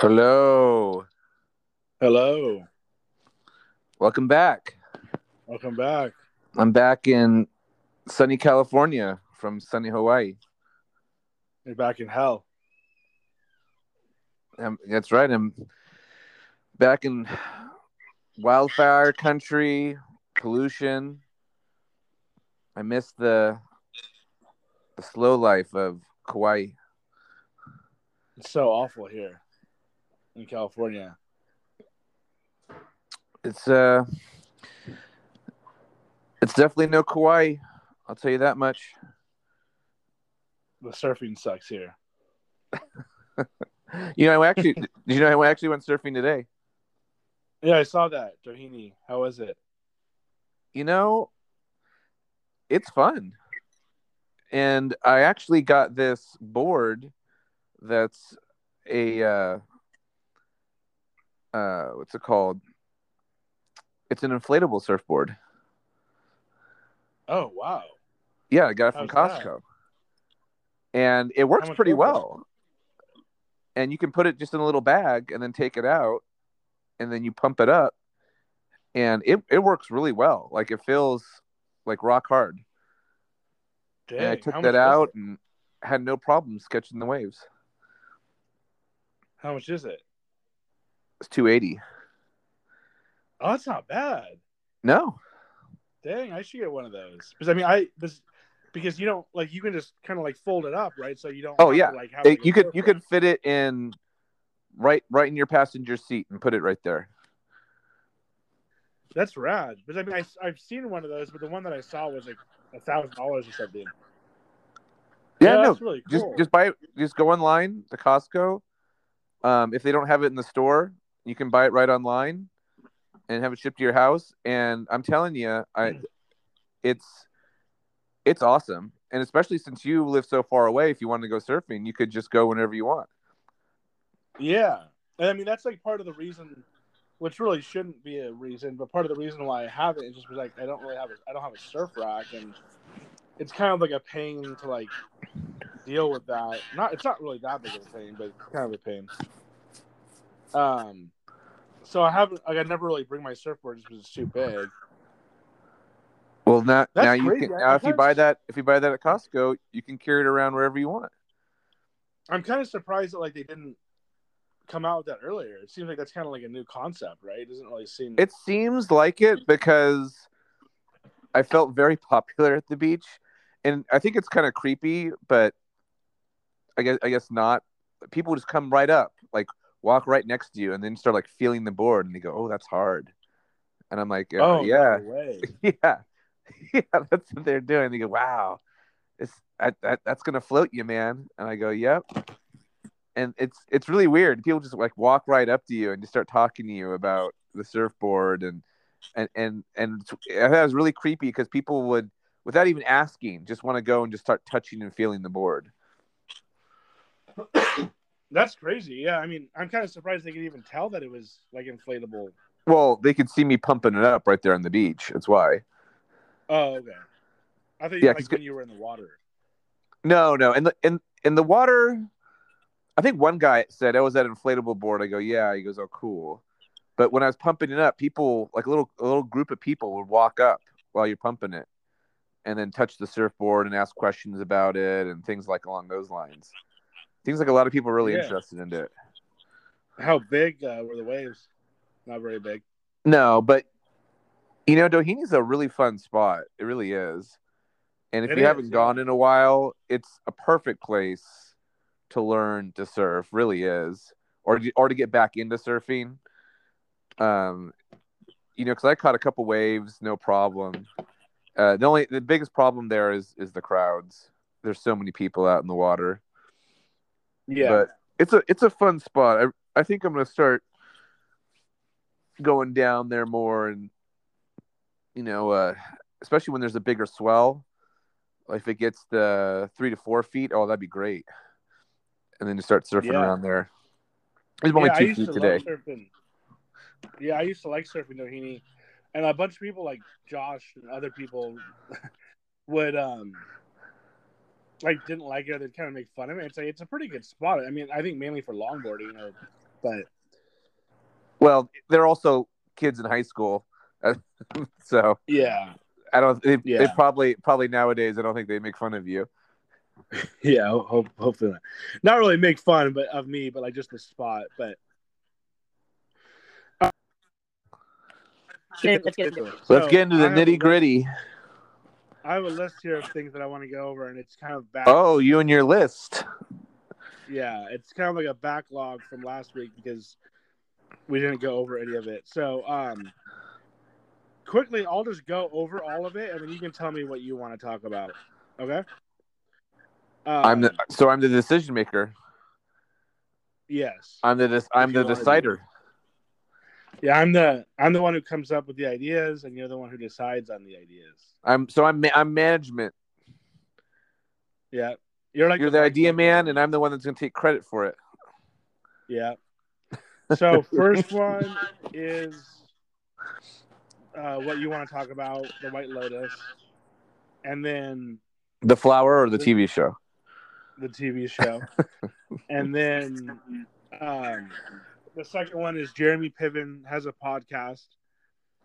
Hello. Hello. Welcome back. Welcome back. I'm back in sunny California from sunny Hawaii. You're back in hell. Um, that's right. I'm back in wildfire country, pollution. I miss the the slow life of Kauai. It's so awful here in California. It's uh it's definitely no Kauai. I'll tell you that much. The surfing sucks here. You know, I actually you know I actually went surfing today. Yeah, I saw that. Doheny. How was it? you know, it's fun. And I actually got this board that's a uh uh what's it called? It's an inflatable surfboard. Oh wow. Yeah, I got it from How's that? Costco. And it works pretty it? well. And you can put it just in a little bag and then take it out and then you pump it up and it, it works really well. Like it feels like rock hard. Dang. and I took that out and had no problems catching the waves. How much is it? It's 280. Oh, that's not bad. No. Dang, I should get one of those. Because I mean, I this because you don't like you can just kind of like fold it up, right? So you don't. Oh, yeah. To, like have It- you could you could fit it in right right in your passenger seat and put it right there. That's rad. Because I mean, I, I've seen one of those, but the one that I saw was like a thousand dollars or something. Yeah, no. that's really Just cool. just buy it just go online to Costco. Um, if they don't have it in the store, you can buy it right online and have it shipped to your house. And I'm telling you, I it's it's awesome. And especially since you live so far away, if you wanted to go surfing, you could just go whenever you want. Yeah, and I mean that's like part of the reason, which really shouldn't be a reason, but part of the reason why I have it is just because like I don't really have a I don't have a surf rack, and it's kind of like a pain to like deal with that. Not it's not really that big of a pain, but it's kind of a pain. Um, so I haven't like I never really bring my surfboard just because it's too big. Well, now That's now you crazy. can now if you buy that if you buy that at Costco, you can carry it around wherever you want. I'm kind of surprised that like they didn't come out with that earlier. It seems like that's kind of like a new concept, right? It doesn't really seem. It seems like it because I felt very popular at the beach, and I think it's kind of creepy, but I guess I guess not. People just come right up, like walk right next to you, and then start like feeling the board, and they go, "Oh, that's hard," and I'm like, uh, oh "Yeah, no yeah, yeah, that's what they're doing." They go, "Wow, it's that, that that's gonna float you, man," and I go, "Yep." And it's it's really weird. People just like walk right up to you and just start talking to you about the surfboard and and and and it's- I thought it was really creepy because people would, without even asking, just want to go and just start touching and feeling the board. That's crazy. Yeah, I mean, I'm kind of surprised they could even tell that it was like inflatable. Well, they could see me pumping it up right there on the beach. That's why. Oh, okay. I thought you Yeah, like when you were in the water. No, no, and the in in the water, I think one guy said, "Oh, was that inflatable board?" I go, "Yeah." He goes, "Oh, cool." But when I was pumping it up, people like a little a little group of people would walk up while you're pumping it, and then touch the surfboard and ask questions about it and things like along those lines. Seems like a lot of people are really Yeah. interested in it. How big uh, were the waves? Not very big. No, but you know, Doheny's a really fun spot. It really is. And if It you is, haven't yeah. gone in a while, it's a perfect place to learn to surf. Really is, or to- or to get back into surfing. Um, you know, because I caught a couple waves, no problem. Uh, the only the biggest problem there is is the crowds. There's so many people out in the water. Yeah. But it's a it's a fun spot. I I think I'm gonna start going down there more and you know, uh especially when there's a bigger swell. Like if it gets the three to four feet, oh that'd be great. And then you start surfing Yeah. around there. It's only yeah, I two used feet to today. Yeah, I used to like surfing Doheny, and a bunch of people like Josh and other people would um like didn't like it. They'd kind of make fun of it. It's like it's a pretty good spot. I mean, I think mainly for longboarding or but Well, they're also kids in high school, so yeah, I don't. They, Yeah. they probably probably nowadays. I don't think they make fun of you. yeah. ho- Hope, hopefully, not. not really make fun, but of me, but like just the spot. But Let's get into it. Let's get into the I have a nitty gritty. I have a list here of things that I want to go over, and it's kind of back. Oh, you and your list. Yeah, it's kind of like a backlog from last week because we didn't go over any of it. So, um, quickly, I'll just go over all of it, and then you can tell me what you want to talk about. Okay. Um, I'm the so I'm the decision maker. yes. I'm the I'm the decider. Yeah, I'm the I'm the one who comes up with the ideas, and you're the one who decides on the ideas. I'm so I'm I'm management. Yeah, you're like You're the idea man, and I'm the one that's gonna take credit for it. Yeah. So first one is uh, what you want to talk about, the White Lotus, and then The flower or the TV show. the TV show, and then um, the second one is Jeremy Piven has a podcast,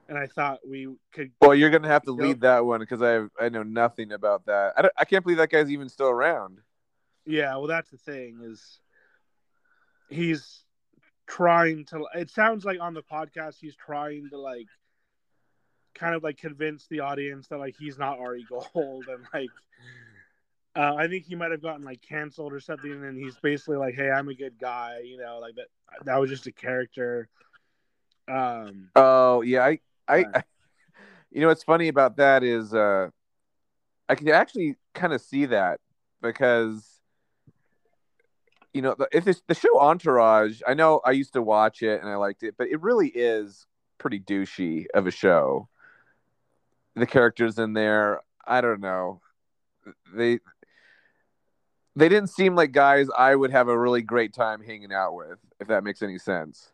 and I thought we could. Well, you're gonna have to lead that one because I I know nothing about that. I, don't, I can't believe that guy's even still around. Yeah, well, that's the thing is he's trying to. It sounds like on the podcast he's trying to like kind of like convince the audience that like he's not Ari Gold and like. Uh, I think he might have gotten like canceled or something, and he's basically like, "Hey, I'm a good guy," you know, like that. That was just a character. Um, Oh yeah, I I. I you know what's funny about that is uh I can actually kind of see that because you know if it's the show Entourage, I know I used to watch it and I liked it, but it really is pretty douchey of a show. The characters in there, I don't know. They they didn't seem like guys I would have a really great time hanging out with, if that makes any sense.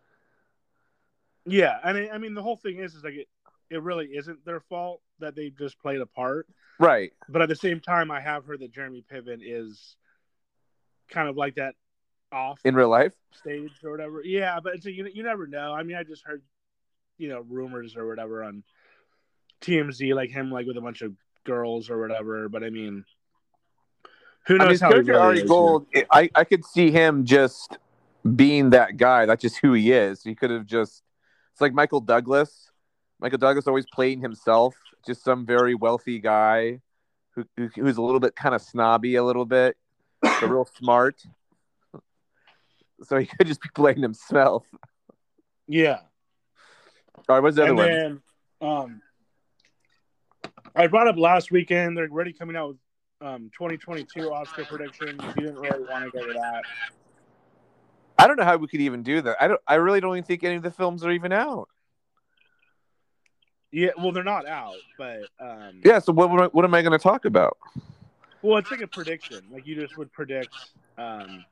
yeah, and I, I mean the whole thing is, is like it, it really isn't their fault that they just played a part. Right. but at the same time, I have heard that Jeremy Piven is kind of like that off In real life? stage or whatever. Yeah, but it's a, you you never know. I mean, I just heard you know rumors or whatever on TMZ, like him like with a bunch of girls or whatever. But I mean, who I mean, knows how he character really Ari is, Gold, I, I could see him just being that guy. That's just who he is. He could have just. It's like Michael Douglas. Michael Douglas always playing himself, just some very wealthy guy who, who who's a little bit kind of snobby, a little bit, but real smart. So he could just be playing himself. Yeah, All right, what's the other and one? um, I brought up last weekend. They're already coming out with um 2022 Oscar predictions. You didn't really want to go to that. I don't know how we could even do that. I don't. I really don't even think any of the films are even out. Yeah, well, they're not out, but um, Yeah. So what? What, am I- what am I going to talk about? Well, it's like a prediction. Like you just would predict. Um,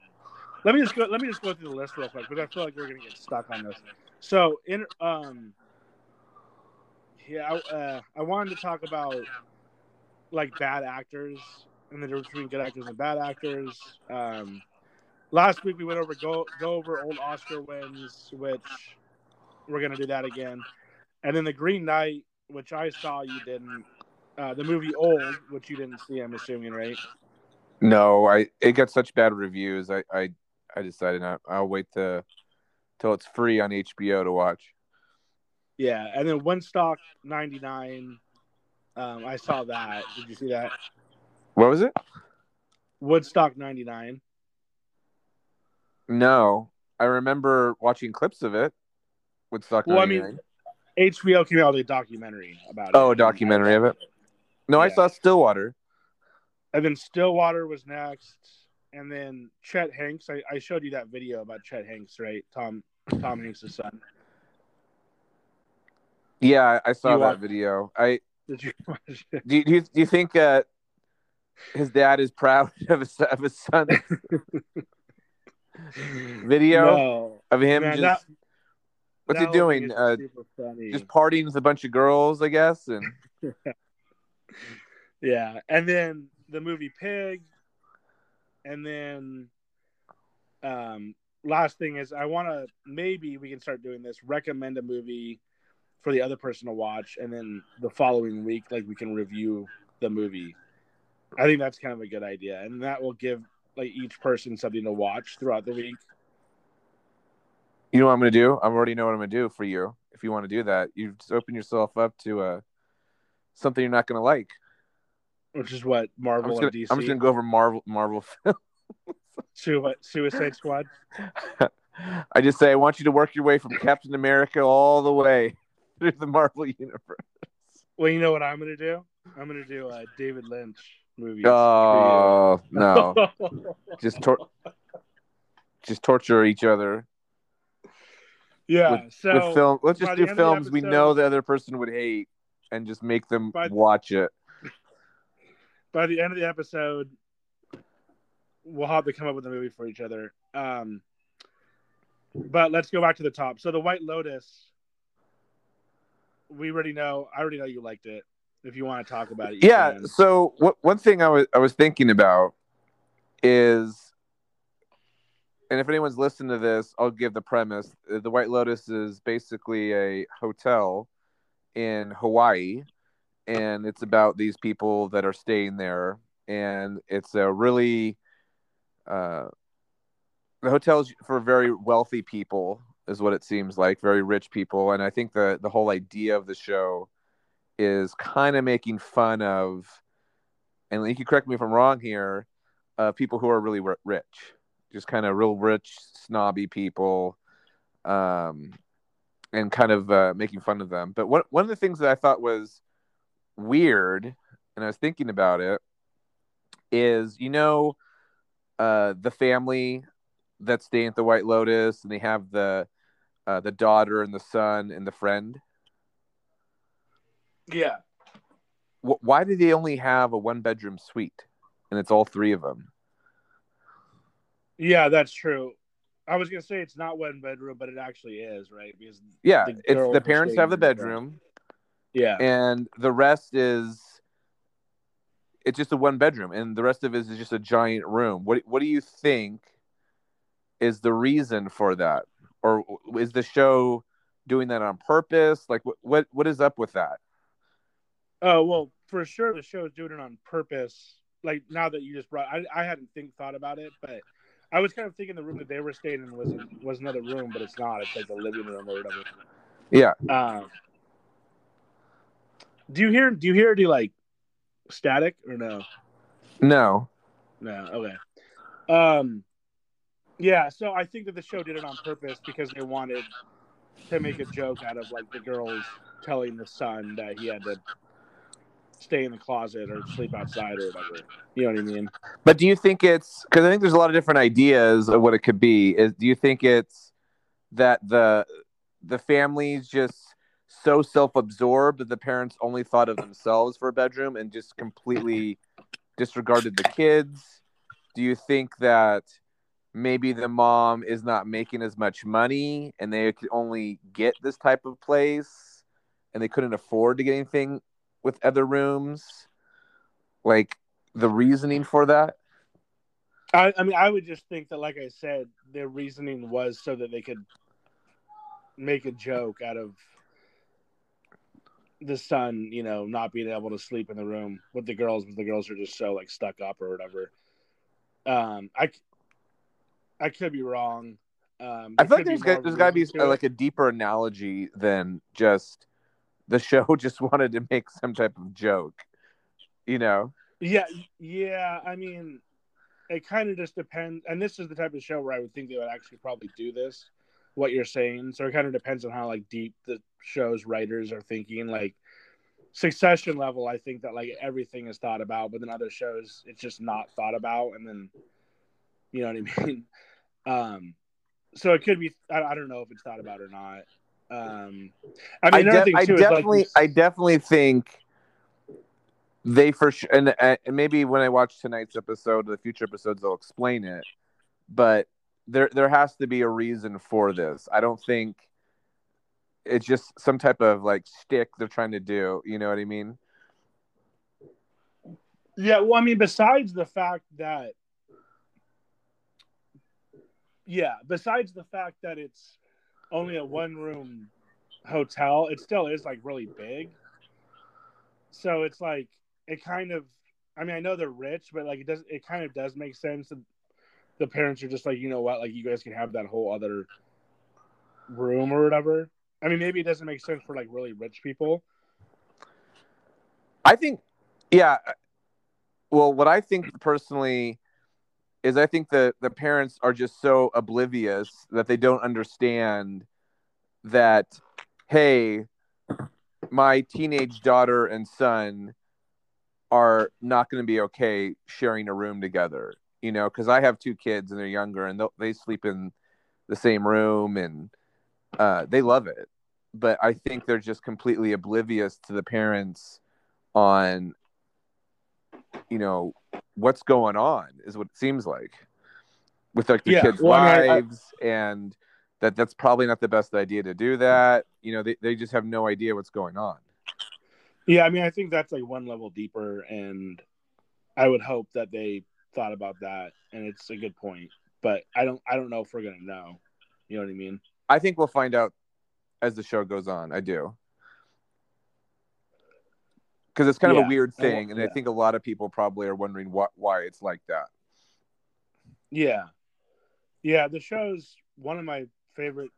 let me just go. Let me just go through the list real quick because I feel like we're gonna get stuck on this. So in um, yeah, I, uh, I wanted to talk about like bad actors and the difference between good actors and bad actors. Um, last week we went over go go over old Oscar wins, which we're gonna do that again, and then the Green Knight, which I saw you didn't. Uh, the movie Old, which you didn't see, I'm assuming, right? No, I it got such bad reviews. I I, I decided not. I'll wait to till it's free on HBO to watch. Yeah, and then Woodstock '99. Um, I saw that. Did you see that? What was it? Woodstock '99. No, I remember watching clips of it. Woodstock Well, I mean, HBO came out with a documentary about it. Oh, a documentary of it? no, I saw Stillwater. And then Stillwater was next, and then Chet Hanks. I, I showed you that video about Chet Hanks, right? Tom Tom Hanks' son. Yeah, I saw You that video. I Did you do. You, do you, do you think uh, his dad is proud of his of his son video No, of him man, just that- what's that he doing? Uh, just partying with a bunch of girls, I guess. And Yeah, and then the movie Pig, and then um, last thing is I want to maybe we can start doing this. Recommend a movie for the other person to watch, and then the following week, like we can review the movie. I think that's kind of a good idea, and that will give like each person something to watch throughout the week. You know what I'm going to do? I already know what I'm going to do for you. If you want to do that, you just open yourself up to uh, something you're not going to like. Which is what I'm Marvel and gonna, DC. I'm just gonna go over Marvel Marvel films. Sui- Suicide Squad. I just say I want you to work your way from Captain America all the way through the Marvel universe. Well, you know what I'm gonna do? I'm gonna do a David Lynch movie. Oh no! Just tor- just torture each other yeah. with, so with film. Let's just do end of the films we know the other person would hate, and just make them By- watch it. by the end of the episode, we'll have to come up with a movie for each other. Um, but let's go back to the top. So the White Lotus, we already know. I already know you liked it. If you want to talk about it, you Yeah. can. So what? One thing I was I was thinking about is, and if anyone's listened to this, I'll give the premise. Uh, The White Lotus is basically a hotel in Hawaii, and it's about these people that are staying there, and it's a really, uh, the hotel's for very wealthy people is what it seems like, very rich people, and I think the the whole idea of the show is kind of making fun of, and you can correct me if I'm wrong here, uh, people who are really rich, just kind of real rich, snobby people, um, and kind of uh, making fun of them. But one one of the things that I thought was weird, and I was thinking about it, is you know, uh, the family that's staying at the White Lotus, and they have the uh, the daughter and the son and the friend. yeah, wh- why do they only have a one bedroom suite and it's all three of them? Yeah, that's true. I was gonna say it's not one bedroom, but it actually is, right? Because yeah The it's the parents have the in the bedroom. Yeah, and the rest is it's just a one bedroom and the rest of it is just a giant room. What what do you think is the reason for that or is the show doing that on purpose like what what, what is up with that Oh well, for sure the show is doing it on purpose. Like now that you just brought, I, I hadn't think thought about it, but I was kind of thinking the room that they were staying in was was another room, but it's not. It's like the living room or whatever. yeah Um, do you hear? Do you hear any like static or no? no No. Okay. Um, yeah. So I think that the show did it on purpose because they wanted to make a joke out of like the girls telling the son that he had to stay in the closet or sleep outside or whatever. You know what I mean? But do you think it's because I think there's a lot of different ideas of what it could be? Is do you think it's that the the family's just so self-absorbed that the parents only thought of themselves for a bedroom and just completely disregarded the kids? Do you think that maybe the mom is not making as much money and they could only get this type of place and they couldn't afford to get anything with other rooms? Like the reasoning for that? I, I mean, I would just think that, like I said, their reasoning was so that they could make a joke out of the son, you know, not being able to sleep in the room with the girls, but the girls are just so like stuck up or whatever. Um, I, I could be wrong. Um, I feel like there's got, there's got to be it. like a deeper analogy than just the show just wanted to make some type of joke, you know? Yeah, yeah. I mean, it kind of just depends. And this is the type of show where I would think they would actually probably do this. What you're saying, so it kind of depends on how like deep the show's writers are thinking. Like Succession level, I think that like everything is thought about, but then other shows it's just not thought about, and then you know what I mean. Um, so it could be. I, I don't know if it's thought about or not. Um, I I, mean, another de- thing I like, definitely, you- I definitely think they for sure, and, and maybe when I watch tonight's episode, the future episodes, they'll explain it. But there, there has to be a reason for this. I don't think it's just some type of like stick they're trying to do. You know what I mean? Yeah, well, I mean, besides the fact that yeah. Besides the fact that it's only a one room hotel, it still is like really big. So it's like it kind of. I mean, I know they're rich, but like it does. It kind of does make sense that the parents are just like, you know what, like you guys can have that whole other room or whatever. I mean, maybe it doesn't make sense for like really rich people. I think, yeah. Uh, well, what I think personally is I think that the parents are just so oblivious that they don't understand that, hey, my teenage daughter and son are not going to be okay sharing a room together, you know, because I have two kids and they're younger and they sleep in the same room and uh, they love it. But I think they're just completely oblivious to the parents on, you know, what's going on is what it seems like with like the Yeah, kids' well, I mean, I- lives and that that's probably not the best idea to do that. You know, they, they just have no idea what's going on. Yeah, I mean, I think that's like one level deeper, and I would hope that they thought about that, and it's a good point. But I don't, I don't know if we're gonna know. You know what I mean? I think we'll find out as the show goes on. I do. Because it's kind of a weird I thing, and I think a lot of people probably are wondering what why it's like that. Yeah, yeah. The show's one of my favorite.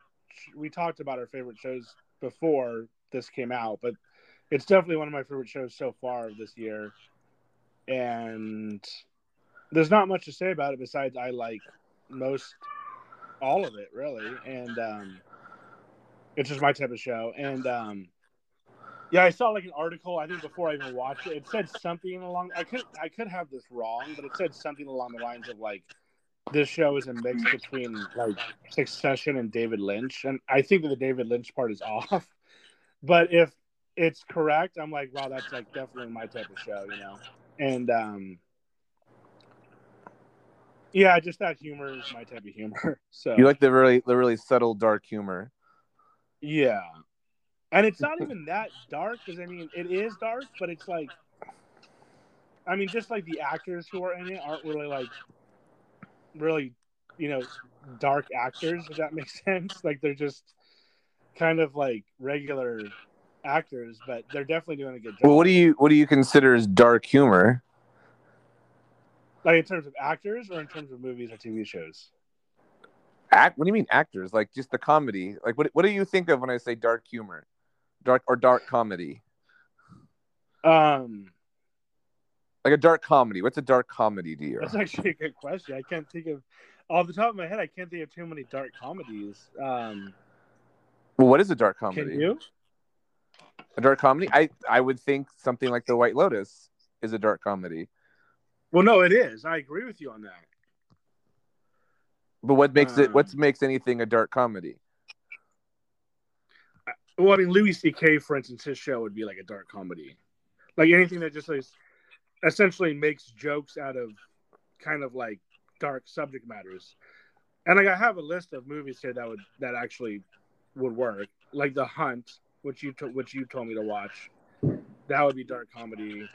We talked about our favorite shows before this came out, but it's definitely one of my favorite shows so far this year. And there's not much to say about it besides I like most all of it really, and um, it's just my type of show. And um, yeah, I saw like an article I think before I even watched it. It said something along. I could I could have this wrong, but it said something along the lines of like this show is a mix between like Succession and David Lynch, and I think that the David Lynch part is off. But if it's correct, I'm like, wow, that's like definitely my type of show, you know. And um, yeah, just that humor is my type of humor. So You like the really the really subtle dark humor. yeah, and it's not even that dark because I mean it is dark, but it's like, I mean, just like the actors who are in it aren't really like, really, you know, dark actors. If that makes sense, like they're just kind of like regular actors, but they're definitely doing a good job. Well, what do you what do you consider as dark humor? like in terms of actors or in terms of movies or TV shows? Act? What do you mean actors? Like just the comedy? Like what what do you think of when I say dark humor, dark or dark comedy? Um, Like a dark comedy. What's a dark comedy to you? that's actually a good question. I can't think of off the top of my head. I can't think of too many dark comedies. Um, Well, what is a dark comedy? can you? A dark comedy? I I would think something like The White Lotus is a dark comedy. Well, no, it is. I agree with you on that. But what makes it Um, what makes anything a dark comedy? Well, I mean, Louis C.K. for instance, his show would be like a dark comedy, like anything that just like essentially makes jokes out of kind of like dark subject matters. And like I have a list of movies here that would that actually would work, like The Hunt, which you to, which you told me to watch. That would be dark comedy.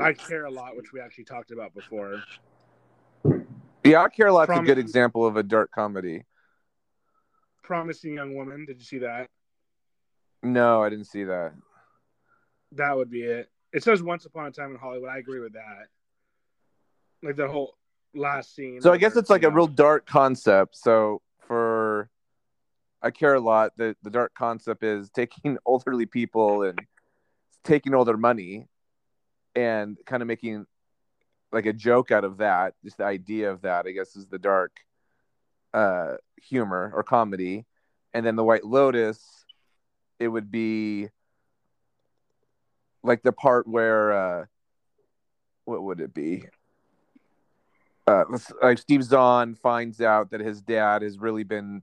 I care a lot, which we actually talked about before. Yeah, I care a lot's a good example of a dark comedy. Promising Young Woman. Did you see that? No, I didn't see that. That would be it. It says Once Upon a Time in Hollywood. I agree with that. Like the whole last scene. So I guess it's like a real dark concept. So for I care a lot. The the dark concept is taking elderly people and taking all their money and kind of making like a joke out of that. Just the idea of that, I guess, is the dark uh humor or comedy. And then the White Lotus, it would be like the part where uh what would it be? uh, like Steve Zahn finds out that his dad has really been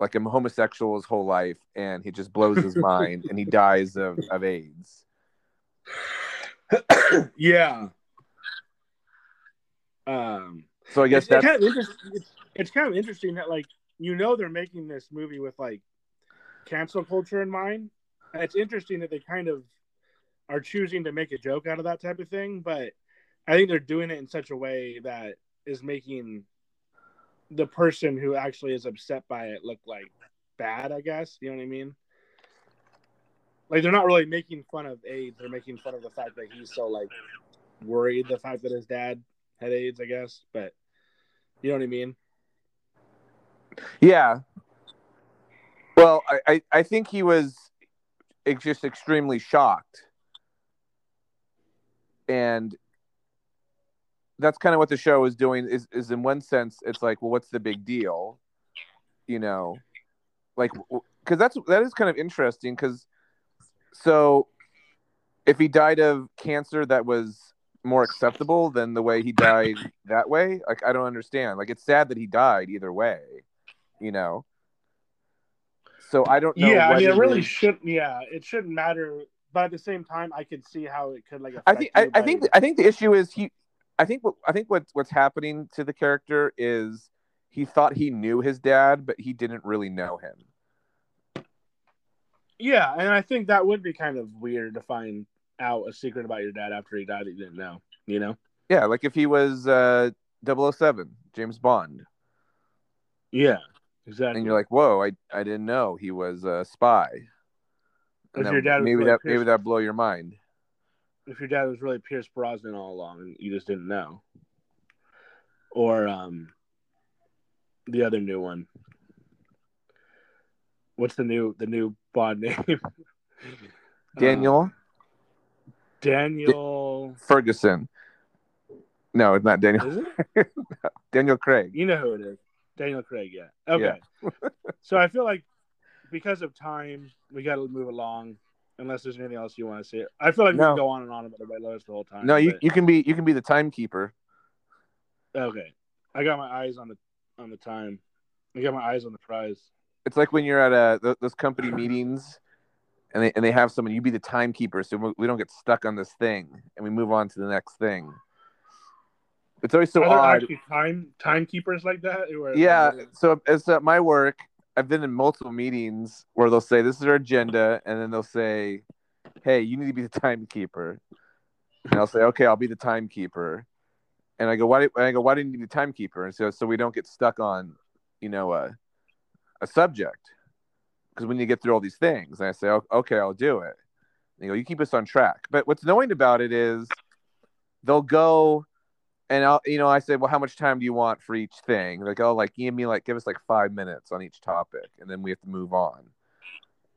like a homosexual his whole life, and he just blows his mind, and he dies of, of AIDS. yeah. Um, So I guess it's, that's it's kind of. It's, it's kind of interesting that like you know they're making this movie with like cancel culture in mind, and it's interesting that they kind of are choosing to make a joke out of that type of thing. But I think they're doing it in such a way that is making the person who actually is upset by it look like bad. I guess you know what I mean. Like they're not really making fun of AIDS; they're making fun of the fact that he's so like worried the fact that his dad had AIDS. I guess, but you know what I mean. Yeah. Well, I, I, think he was just extremely shocked. And that's kind of what the show is doing is, is in one sense it's like well what's the big deal? You know like because that's that is kind of interesting because so if he died of cancer that was more acceptable than the way he died that way like i don't understand. Like it's sad that he died either way you know so i don't know yeah, I mean, it really is. shouldn't. Yeah, it shouldn't matter. But at the same time, I could see how it could like. I think I, I think I think the issue is he I think what I think what what's happening to the character is he thought he knew his dad, but he didn't really know him. Yeah, and I think that would be kind of weird to find out a secret about your dad after he died that you didn't know. You know? Yeah, like if he was uh 007, James Bond, Yeah, exactly. and you're like, "Whoa, I I didn't know he was a spy." And that- your dad was maybe really that maybe that blow your mind. if your dad was really Pierce Brosnan all along and you just didn't know, or um, the other new one. What's the new the new Bond name? Daniel Uh, Daniel. Ferguson. No, it's not Daniel. It? Daniel Craig. You know who it is. Daniel Craig, yeah. Okay. so I feel like because of time, we got to move along. Unless there's anything else you want to say, I feel like we can go on and on about Red Lotus the whole time. No, you but- you can be you can be the timekeeper. okay. I got my eyes on the on the time. I got my eyes on the prize. it's like when you're at uh, a th- those company meetings and they and they have someone you be the timekeeper so we don't get stuck on this thing and we move on to the next thing it's always so Are there odd. actually time timekeepers like that? Or- yeah so it's at my work i've been in multiple meetings where they'll say this is our agenda and then they'll say hey you need to be the timekeeper. And i'll say okay i'll be the timekeeper. And i go why do, and i go why do you need the timekeeper? And so so we don't get stuck on you know a, a subject. Because when you get through all these things and i say okay i'll do it. And you go you keep us on track. But what's annoying about it is they'll go and I'll, you know, I say, well, how much time do you want for each thing? Like, oh, like give me like give us like five minutes on each topic, and then we have to move on.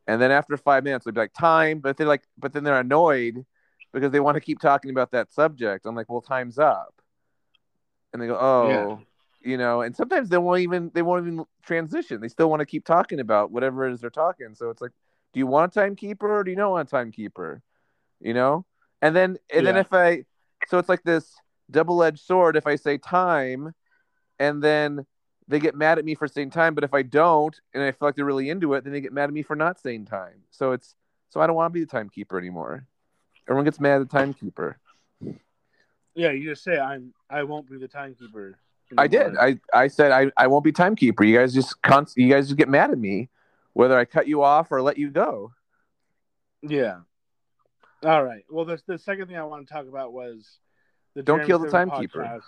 And then after five minutes, they'd be like time, but they're like, but then they're annoyed because they want to keep talking about that subject. I'm like, well, time's up, and they go, oh, Yeah. you know, and sometimes they won't even they won't even transition. They still want to keep talking about whatever it is they're talking. So it's like, do you want a timekeeper or do you not want a timekeeper? You know, and then and then if I, so it's like this double-edged sword if i say time and then they get mad at me for saying time but if i don't and i feel like they're really into it then they get mad at me for not saying time so it's so i don't want to be the timekeeper anymore everyone gets mad at the timekeeper Yeah, you just say I'm. I won't be the timekeeper. i did i i said i, I won't be timekeeper you guys just const- you guys just get mad at me whether i cut you off or let you go Yeah. All right. Well, the the second thing I want to talk about was the Don't Jeremy kill the timekeeper. podcast.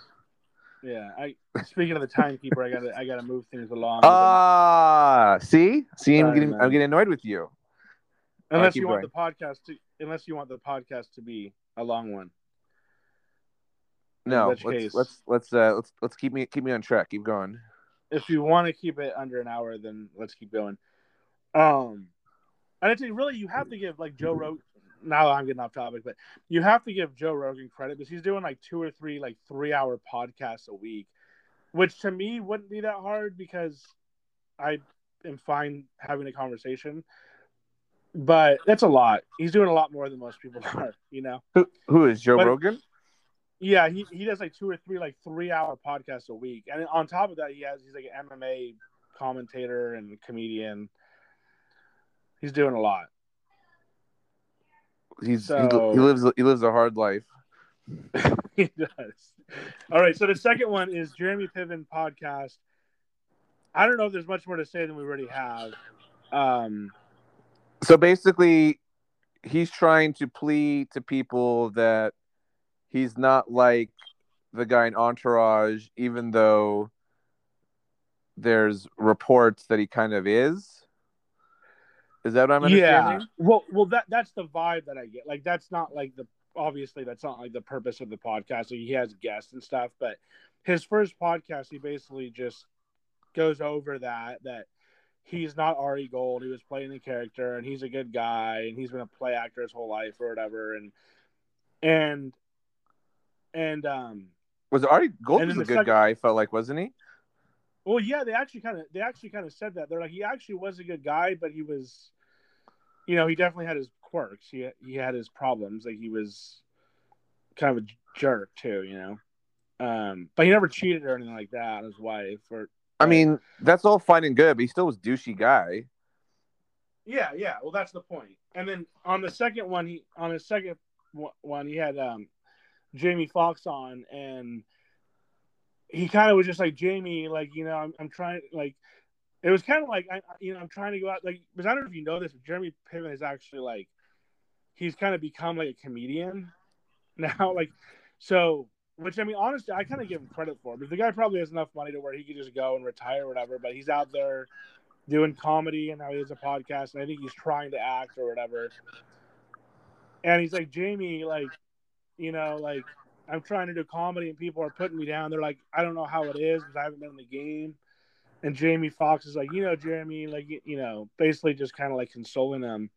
Yeah. I speaking of the timekeeper, I gotta I gotta move things along. ah see see i'm Sorry, getting man. i'm getting annoyed with you unless keep you want the podcast to unless you want the podcast to be a long one. No which let's case- let's let's uh let's let's keep me keep me on track keep going If you want to keep it under an hour, then let's keep going. Um, and I think really you have to give like Joe Rogan. Now I'm getting off topic, but you have to give Joe Rogan credit because he's doing like two or three like three hour podcasts a week, which to me wouldn't be that hard because I am fine having a conversation. But that's a lot. He's doing a lot more than most people are, you know. who, who is joe But- rogan Yeah, he, he does like two or three like three hour podcasts a week, and on top of that, he has he's like an MMA commentator and comedian. He's doing a lot. He's So- he, he lives he lives a hard life. he does. All right, so the second one is Jeremy Piven podcast. I don't know if there's much more to say than we already have. Um, So basically, he's trying to plead to people that he's not like the guy in Entourage, even though there's reports that he kind of is. Is that what I'm understanding? yeah. Well, well, that that's the vibe that I get. Like, that's not like the obviously that's not like the purpose of the podcast. Like, he has guests and stuff, but his first podcast, he basically just goes over that that he's not Ari Gold. He was playing the character, and he's a good guy, and he's been a play actor his whole life or whatever. And and and um, Was Ari Gold was a good second- guy? I felt like wasn't he? Well, yeah, they actually kind of they actually kind of said that they're like he actually was a good guy, but he was, you know, he definitely had his quirks. He he had his problems. Like he was kind of a jerk too, you know. Um, but he never cheated or anything like that on his wife or I mean, that's all fine and good, but he still was douchey guy. Yeah, yeah. Well, that's the point. And then on the second one, he on his second one- one, he had um, Jamie Foxx on, and he kind of was just like Jamie, like you know, I'm, I'm trying, like it was kind of like I, you know, I'm trying to go out, like because I don't know if you know this, but Jeremy Piven is actually like he's kind of become like a comedian now, like so. Which I mean, honestly, I kind of give him credit for. Because the guy probably has enough money to where he could just go and retire or whatever. But he's out there doing comedy and now he has a podcast and I think he's trying to act or whatever. And he's like, Jamie, like, you know, like I'm trying to do comedy and people are putting me down. They're like, I don't know how it is because I haven't been in the game. And Jamie Foxx is like, you know, Jeremy, like, you- know, basically just kind of like consoling them.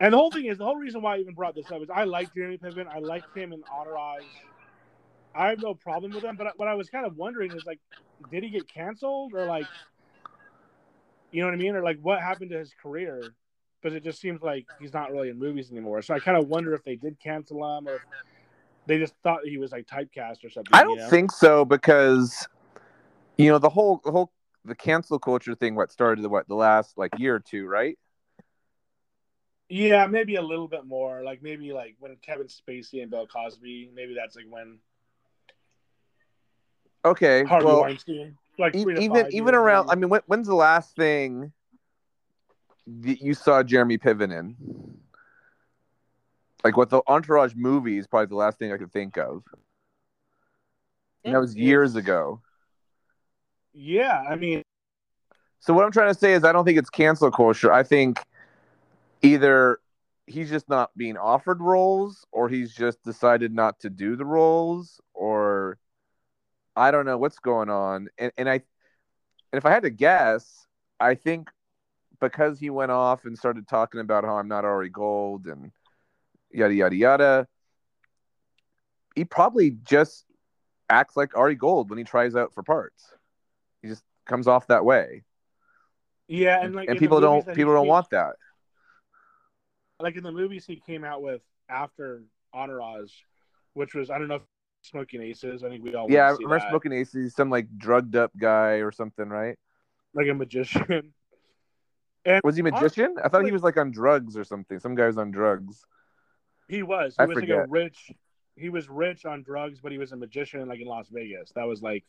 And the whole thing is, the whole reason why I even brought this up is I like Jeremy Piven. I like him in Entourage. I have no problem with him. But what I was kind of wondering is, like, did he get canceled or like, you know what I mean? Or like what happened to his career? Because it just seems like he's not really in movies anymore. So I kind of wonder if they did cancel him or if they just thought he was like typecast or something. I don't know? think so because you know the whole the whole the cancel culture thing. What started the what the last like year or two, right? Yeah, maybe a little bit more. Like maybe like when Kevin Spacey and Bill Cosby. Maybe that's like when Okay, Harvey well, Weinstein. Like e- even even around. maybe. I mean, when, when's the last thing that you saw Jeremy Piven in? Like what the Entourage movie is probably the last thing I could think of. And that was years ago. Yeah, I mean, So what I'm trying to say is I don't think it's cancel culture. I think either he's just not being offered roles or he's just decided not to do the roles or I don't know what's going on. And and I and if I had to guess, I think because he went off and started talking about how I'm not Ari Gold and yada yada yada, he probably just acts like Ari Gold when he tries out for parts. He just comes off that way yeah, and like and people don't people don't came- want that. like in the movies he came out with after Entourage, which was I don't know if Smoking Aces. I think we all Yeah, I remember that. smoking aces, some like drugged up guy or something, right? like a magician. Was he a magician? I thought he was like on drugs or something. Some guy's on drugs. He was. He I was like a forget. rich. He was rich on drugs, but he was a magician, like in Las Vegas. That was like,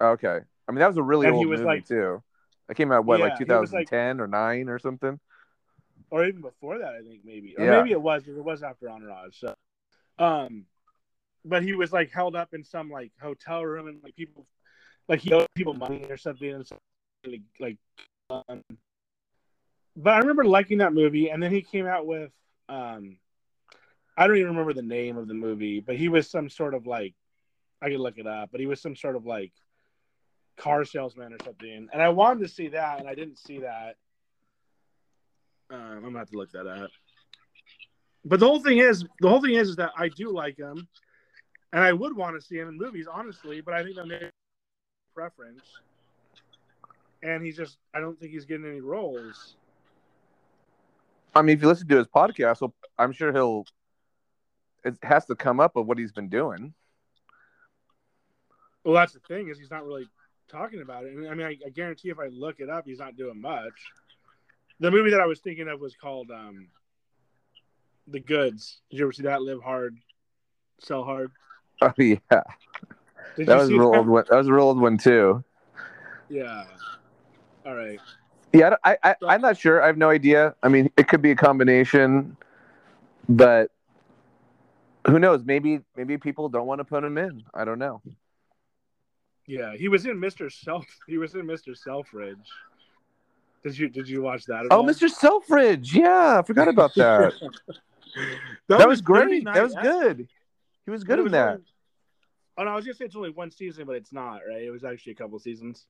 Okay, I mean that was a really And he old was, movie like- too. That came out what Yeah, like he was, like- 2010 or nine or something. or even before that, I think maybe, or Yeah. maybe it was. It was after Entourage. So, um, but he was like held up in some like hotel room, and like people, like he owed people money or something, and something, like, like um, but I remember liking that movie, and then he came out with, um, I don't even remember the name of the movie, but he was some sort of like, I could look it up, but he was some sort of like car salesman or something, and I wanted to see that, and I didn't see that. Um, I'm gonna have to look that up. But the whole thing is, the whole thing is, is that I do like him, and I would want to see him in movies, honestly. But I think that may preference, and he's just, I don't think he's getting any roles. I mean, if you listen to his podcast, I'm sure he'll. It has to come up of what he's been doing. Well, that's the thing is he's not really talking about it. I mean, I, I guarantee if I look it up, he's not doing much. The movie that I was thinking of was called um, "The Goods." Did you ever see that? Live hard, sell hard. Oh yeah, Did that was a real that? old one. That was a real old one too. Yeah. All right. Yeah, I, I, I'm not sure. I have no idea. I mean, it could be a combination, but who knows? Maybe, maybe people don't want to put him in. I don't know. Yeah, he was in Mr. Self. He was in Mr. Selfridge. Did you did you watch that? at Oh, all? Mr. Selfridge. Yeah, I forgot about that. that, was great. That was good. He was good in was that. only- oh no, I was gonna say it's only one season, but it's not right. It was actually a couple seasons.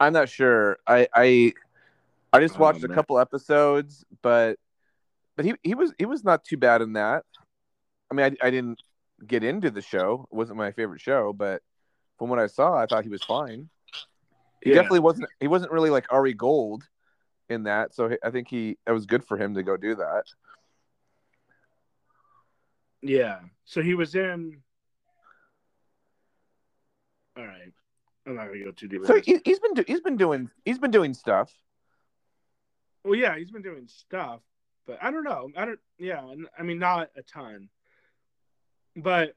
I'm not sure. I I I just Oh, watched a couple episodes, but but he he was he was not too bad in that. I mean, I I didn't get into the show. It wasn't my favorite show, but from what I saw, I thought he was fine. He Yeah. definitely wasn't. He wasn't really like Ari Gold in that, so I think he it was good for him to go do that. Yeah. So he was in. All right, I'm not gonna go too deep. So he, he's been do, he's been doing he's been doing stuff. Well, yeah, he's been doing stuff, but I don't know. I don't. Yeah, I mean, not a ton, but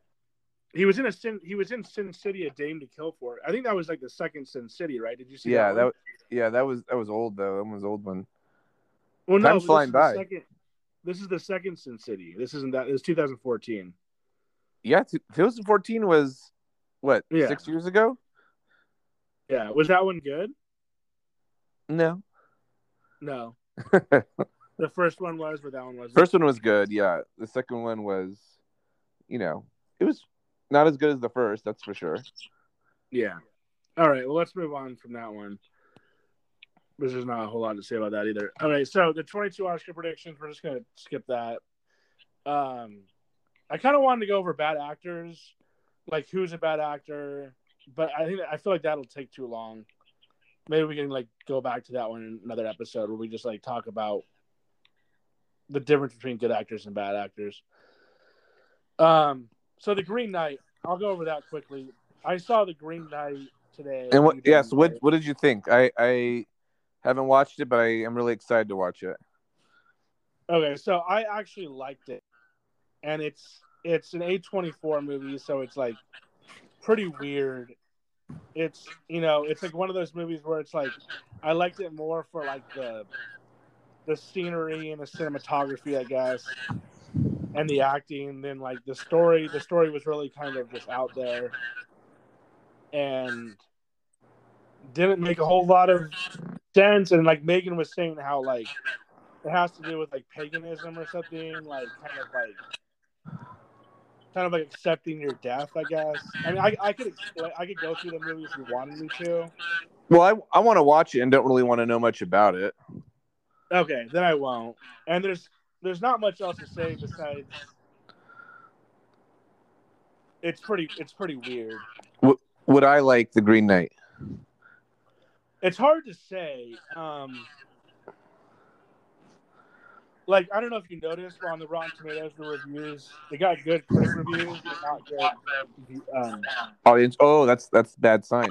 he was in a sin. He was in Sin City, a Dame to Kill for. I think that was like the second Sin City, right? Did you see? Yeah, that. that yeah that was that was old though. That was old one. well, no, time's flying by. Second, this is the second Sin City. This isn't that. It's 2014. Yeah, 2014 was what Yeah. six years ago. Yeah, was that one good? No, No, the first one was, but that one was. first one was good. Yeah, the second one was, you know, it was not as good as the first. That's for sure. Yeah. All right. Well, let's move on from that one. There's not a whole lot to say about that either. All right. So the 22 Oscar predictions, we're just gonna skip that. Um, I kind of wanted to go over bad actors, like who's a bad actor, but I think I feel like that'll take too long. Maybe we can like go back to that one in another episode where we just like talk about the difference between good actors and bad actors. Um. So the Green Knight, I'll go over that quickly. I saw the Green Knight today. And what? You Yeah. So what? What did you think? I I haven't watched it, but I am really excited to watch it. Okay, so I actually liked it, and it's it's an A twenty four movie, so it's like pretty weird. It's you know it's like one of those movies where it's like I liked it more for like the the scenery and the cinematography, I guess, and the acting then like the story. The story was really kind of just out there, and didn't make a whole lot of sense. And like Megan was saying, how like it has to do with like paganism or something, like kind of like kind of like accepting your death, I guess. I mean, I, I could explain, I could go through the movie if you wanted me to. Well, I I want to watch it and don't really want to know much about it. Okay, then I won't. And there's there's not much else to say besides it's pretty it's pretty weird. Would I like the Green Knight? It's hard to say. Um, like I don't know if you noticed, but on the Rotten Tomatoes, the reviews they got good critic reviews, but not good. Um, Audience? Oh, that's that's a bad sign.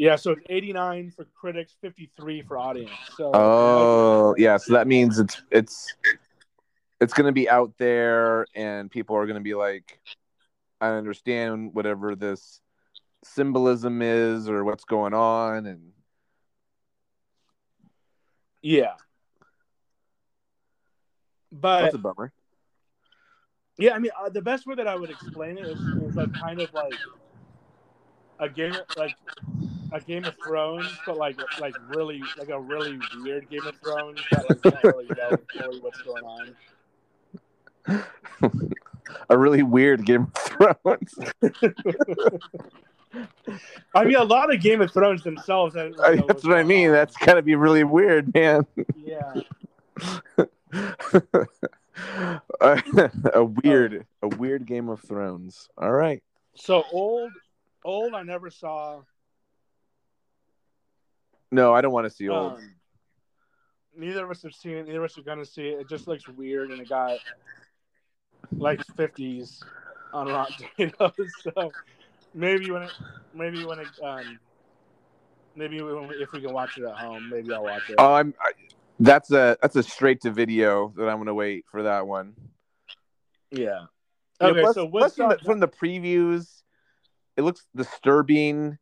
Yeah, so it's 89 for critics, 53 for audience. So Oh, yeah. So that means it's it's it's gonna be out there, and people are gonna be like, I understand whatever this symbolism is or what's going on, and yeah. But that's a bummer. Yeah, I mean, uh, the best way that I would explain it is, is like kind of like a game, like a Game of Thrones, but like like really like a really weird Game of Thrones that like don't really know fully what's going on. a really weird Game of Thrones. I mean, a lot of Game of Thrones themselves. I that's what I mean. on. That's gotta be really weird, man. yeah. a weird, a weird Game of Thrones. All right. So old, old. I never saw. No, I don't want to see old. Um, neither of us have seen it. Neither of us are gonna see it. It just looks weird, and it got like fifties on Rotten Tomatoes. So maybe when it, maybe when it, um, maybe when we, if we can watch it at home, maybe I'll watch it. Oh, I'm. I, that's a that's a straight to video that I'm gonna wait for that one. yeah. Yeah, Okay, plus- so plus from, the, from the previews, it looks disturbing.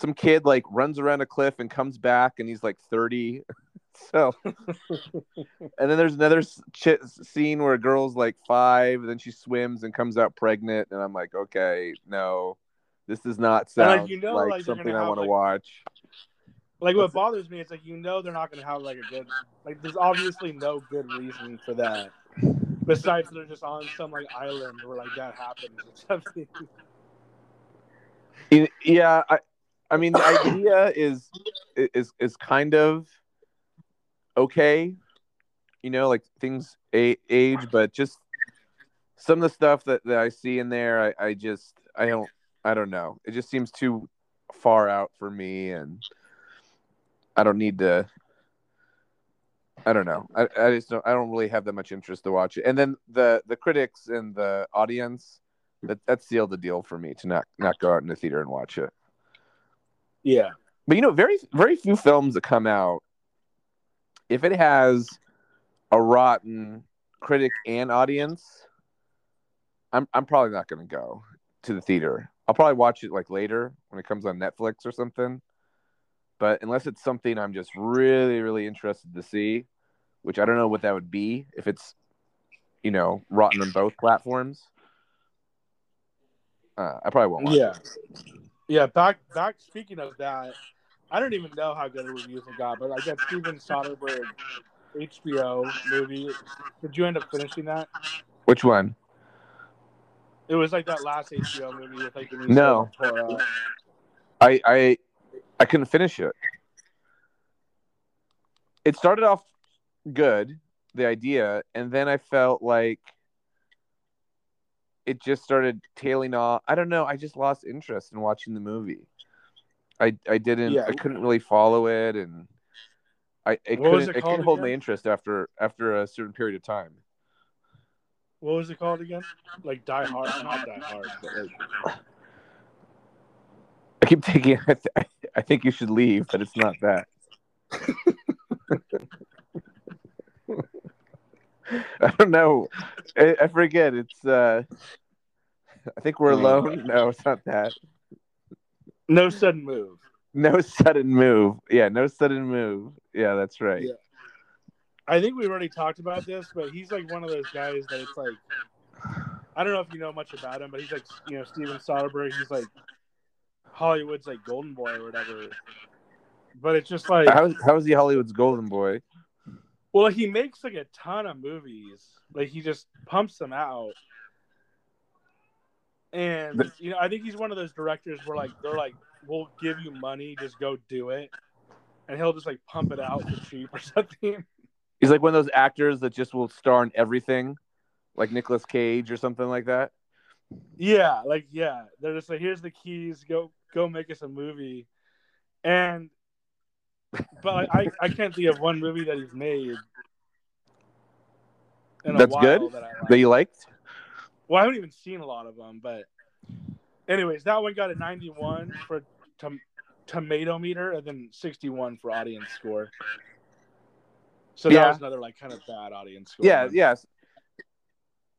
Some kid like runs around a cliff and comes back, and he's like 30. so, and then there's another ch- scene where a girl's like five, and then she swims and comes out pregnant, and I'm like, okay, no, This does not sound like, you know, like, like, something I want to like- watch. Like what bothers me is like you know they're not gonna have like a good like there's obviously no good reason for that. Besides they're just on some like island where like that happens or something. Yeah, I, I mean, the idea is is is kind of okay, you know, like things age, but just some of the stuff that, that I see in there, I, I just I don't I don't know. It just seems too far out for me, and I don't need to. I don't know. I, I just don't. I don't really have that much interest to watch it. And then the the critics and the audience, that that sealed the deal for me to not not go out in the theater and watch it. Yeah. But you know, very very few films that come out, if it has a rotten critic and audience, I'm I'm probably not going to go to the theater. I'll probably watch it like later when it comes on Netflix or something. But unless it's something I'm just really really interested to see, which I don't know what that would be if it's you know rotten on both platforms. Uh, I probably won't. Watch Yeah. it. Yeah, back back speaking of that, I don't even know how good reviews it got, but I that Steven Soderbergh HBO movie. Did you end up finishing that? Which one? It was like that last HBO movie with like Benicio No. I I I couldn't finish it. It started off good, the idea, and then I felt like it just started tailing off. I don't know. I just lost interest in watching the movie. I I didn't. Yeah. I couldn't really follow it, and I it What was couldn't. it called couldn't hold my interest after after a certain period of time. What was it called again? Like Die Hard, not Die Hard, like I keep thinking. I, th- I think you should leave, but it's not that. I don't know. I, I forget. It's. uh I think we're alone. No, it's not that. No Sudden Move. No sudden move. Yeah, no sudden move. Yeah, that's right. Yeah. I think we've already talked about this, but he's like one of those guys that it's like I don't know if you know much about him, but he's like you know Steven Soderbergh. He's like Hollywood's like golden boy or whatever. But it's just like How how is he Hollywood's golden boy? Well, he makes like a ton of movies. Like he just pumps them out. And you know, I think he's one of those directors where like they're like, "We'll give you money, just go do it," and he'll just like pump it out for cheap or something. He's like one of those actors that just will star in everything, like Nicolas Cage or something like that. Yeah, like yeah, they're just like, "Here's the keys, go go make us a movie," and but like, I I can't think of one movie that he's made. That's good? That, I That you liked? Well, I haven't even seen a lot of them, but anyways, that one got a 91 for tom- tomato meter and then 61 for audience score. So that Yeah. was another like kind of bad audience score. Yeah, one. yes.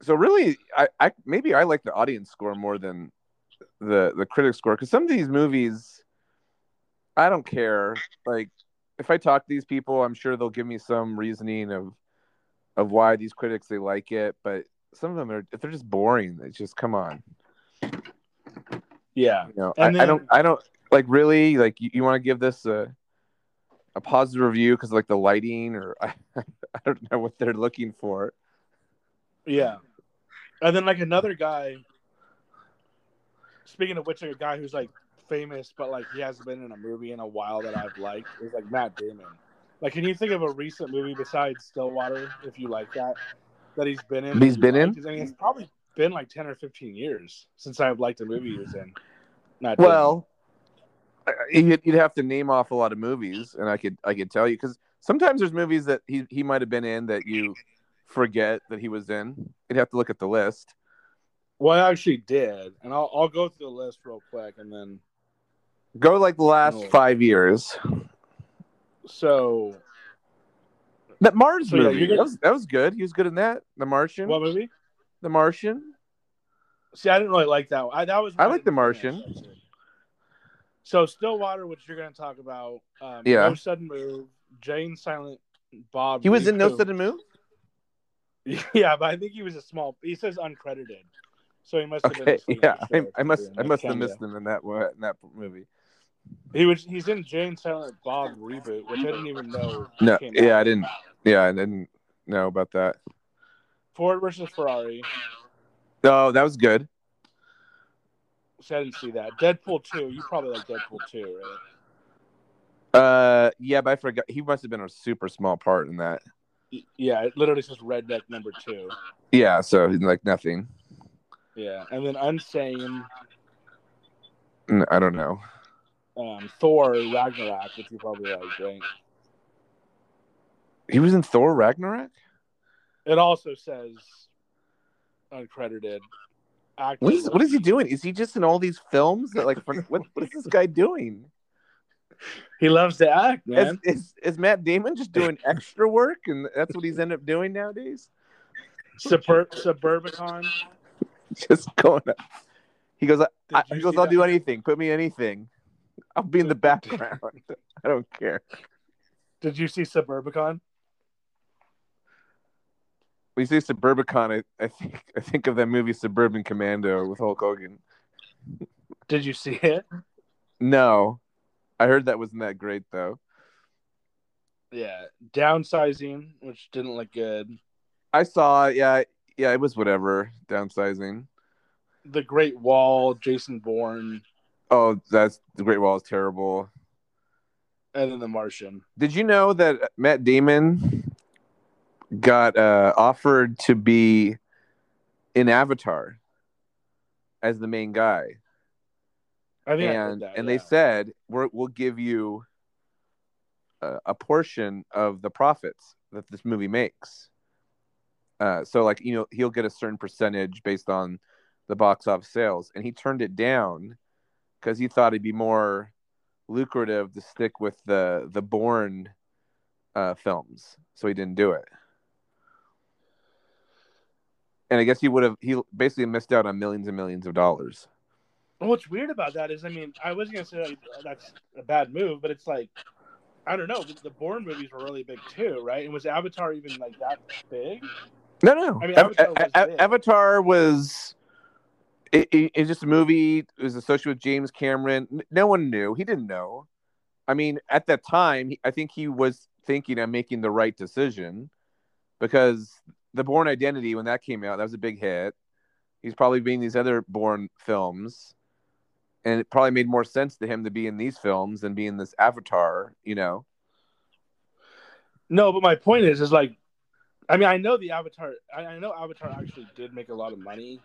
So really, I, I maybe I like the audience score more than the the critic score because some of these movies, I don't care. Like, if I talk to these people, I'm sure they'll give me some reasoning of of why these critics they like it. But some of them are if they're just boring, it's just come on. yeah, You know, I, And I don't I don't like really like you, you want to give this a a positive review because like the lighting or I, I don't know what they're looking for. yeah. And then like another guy. Speaking of which, like a guy who's like famous, but like he hasn't been in a movie in a while that I've liked is like Matt Damon. Like, can you think of a recent movie besides Stillwater, if you like that, that he's been in? He's been in? I mean, it's probably been like ten or fifteen years since I've liked a movie he was in. Matt Well, you'd, you'd have to name off a lot of movies, and I could I could tell you because sometimes there's movies that he he might have been in that you forget that he was in. You'd have to look at the list. well, I actually did, and I'll I'll go through the list real quick, and then Go like the last No. five years. so That Mars So, movie you're gonna- that was that was good. He was good in that. The Martian. what movie? the Martian. See, I didn't really like that. One. I that was I like The Martian. So Stillwater, which you're going to talk about, um, Yeah. No Sudden Move, Jay and Silent Bob. He was in No Coop. Sudden Move. Yeah, but I think he was a small. He says uncredited. So he must have been. Okay, asleep yeah, I, I must I must have missed him in that in that movie. He was. He's in Jay and Silent Bob reboot, which I didn't even know. No, yeah, out. I didn't. Yeah, I didn't know about that. Ford versus Ferrari. Oh, that was good. So I didn't see that. Deadpool two. You probably like Deadpool two, right? Uh, yeah, but I forgot. He must have been a super small part in that. Yeah, it literally says Redneck number two. Yeah, so like nothing. Yeah, and then Unsane, I don't know. Um, Thor Ragnarok, which you probably like, right? He was in Thor Ragnarok. It also says uncredited. Actor. What is what is he doing? Is he just in all these films? That like, for, what what is this guy doing? He loves to act, Is, man. is is Matt Damon just doing extra work, and that's what he's ended up doing nowadays? Suburb Suburbicon. Just going. He goes. I, he goes. I'll that? do anything. Put me anything. I'll be in the background. I don't care. Did you see Suburbicon? When you say Suburbicon, I, I think I think of that movie Suburban Commando with Hulk Hogan. Did you see it? No, I heard that wasn't that great though. Yeah, downsizing, which didn't look good. I saw. Yeah, yeah. It was whatever. Downsizing. The Great Wall, Jason Bourne, Oh, that's the Great Wall is terrible. and then The Martian. Did you know that Matt Damon got uh, offered to be in Avatar as the main guy, I think and that, and yeah. they said We're, we'll give you a, a portion of the profits that this movie makes. Uh, so, like you know, he'll get a certain percentage based on the box office sales, and he turned it down because he thought it'd be more lucrative to stick with the the Bourne uh, films, so he didn't do it. And I guess he would have he basically missed out on millions and millions of dollars. What's weird about that is, I mean, I wasn't gonna say like, that's a bad move, but it's like, I don't know. The, the Bourne movies were really big too, right? And was Avatar even like that big? No, no. I mean, Av- Avatar was A- A- Avatar was. It, it- it's just a movie. It was associated with James Cameron. No one knew. He didn't know. I mean, at that time, I think he was thinking of making the right decision because the Bourne Identity, when that came out, that was a big hit. He's probably being these other Bourne films, and it probably made more sense to him to be in these films than be in this Avatar. You know? No, but my point is, is like, I mean, I know the Avatar. I, I know Avatar actually did make a lot of money,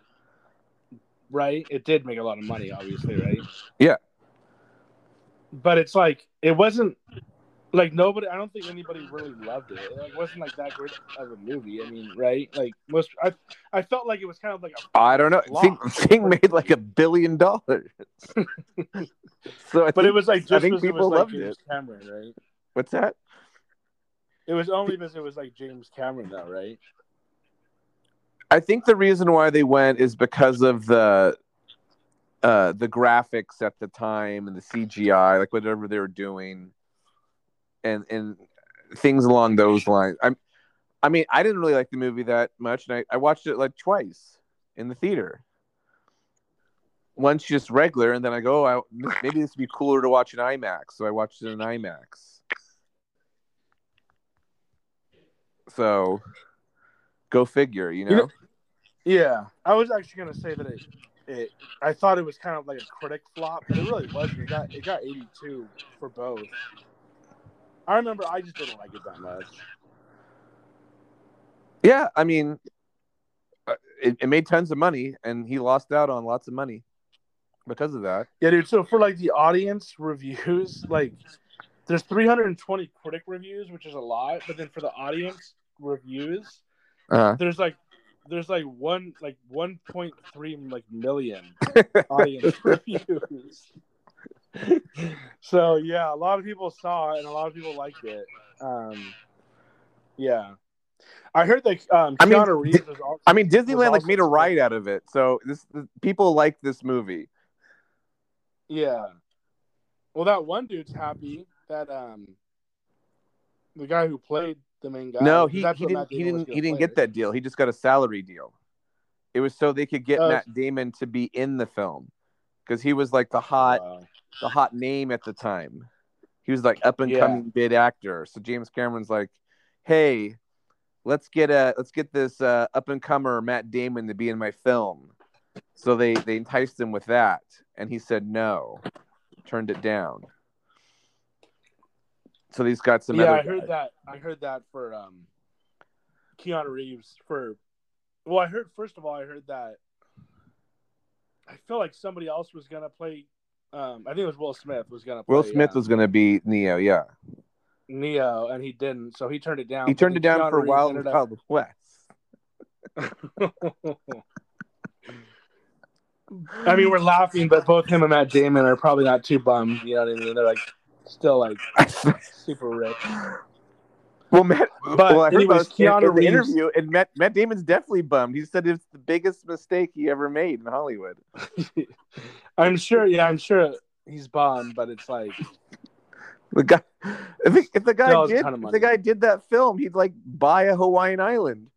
right? It did make a lot of money, obviously, right? Yeah. But it's like it wasn't like nobody. I don't think anybody really loved it. It like, wasn't like that great of a movie. I mean, right? Like most, I I felt like it was kind of like a. I don't know. Thing, thing made like a billion dollars. so, I But it was like just I think people was like loved James it. Cameron, right? What's that? It was only because it was like James Cameron, though, right? I think the reason why they went is because of the uh the graphics at the time and the CGI, like whatever they were doing, and and things along those lines. I'm, I mean, I didn't really like the movie that much, and I, I watched it like twice in the theater. Once just regular, and then I go, oh, I, maybe this would be cooler to watch in IMAX, so I watched it in IMAX. So, go figure, you know. You know- Yeah, I was actually gonna say that it, it. I thought it was kind of like a critic flop, but it really wasn't. It got it got 82 for both. I remember I just didn't like it that much. Yeah, I mean, uh, it, it made tons of money, and he lost out on lots of money because of that. Yeah, dude. So for like the audience reviews, like there's 320 critic reviews, which is a lot, but then for the audience reviews, Uh, there's like there's like one like 1.3 like million audience reviews. so yeah, a lot of people saw it and a lot of people liked it. Um, yeah, I heard that um, I mean, Reeves also. I mean, Disneyland like made a ride out of it, so this the, people like this movie. yeah. Well, that one dude's happy that um, the guy who played the main guy. no, he he didn't he didn't he didn't get that deal. He just got a salary deal. It was so they could get Oh. Matt Damon to be in the film because he was like the hot Wow. the hot name at the time. He was like up and Yeah. coming big actor. So James Cameron's like, "Hey, let's get a let's get this uh, up and comer Matt Damon to be in my film." So they they enticed him with that, and he said no, turned it down. So he's got some. yeah, I heard guys. that. I heard that for um, Keanu Reeves for. Well, I heard first of all, I heard that. I feel like somebody else was gonna play. Um, I think it was Will Smith was gonna. Play, Will Smith uh, was going to be Neo. Yeah, Neo, and he didn't, so he turned it down. he turned it down Keanu for Reeves Wild ended Wild West. I mean, we're laughing, but both him and Matt Damon are probably not too bummed. You know what I mean? They're like still like super rich. Well, Matt, But well, I heard about in- Keanu in the Reeves- interview, and Matt, Matt Damon's definitely bummed. He said it's the biggest mistake he ever made in Hollywood. I'm sure. Yeah, I'm sure he's bummed, but it's like The guy, if, he- if the guy Still has a did, if the guy did that film, he'd like buy a Hawaiian island.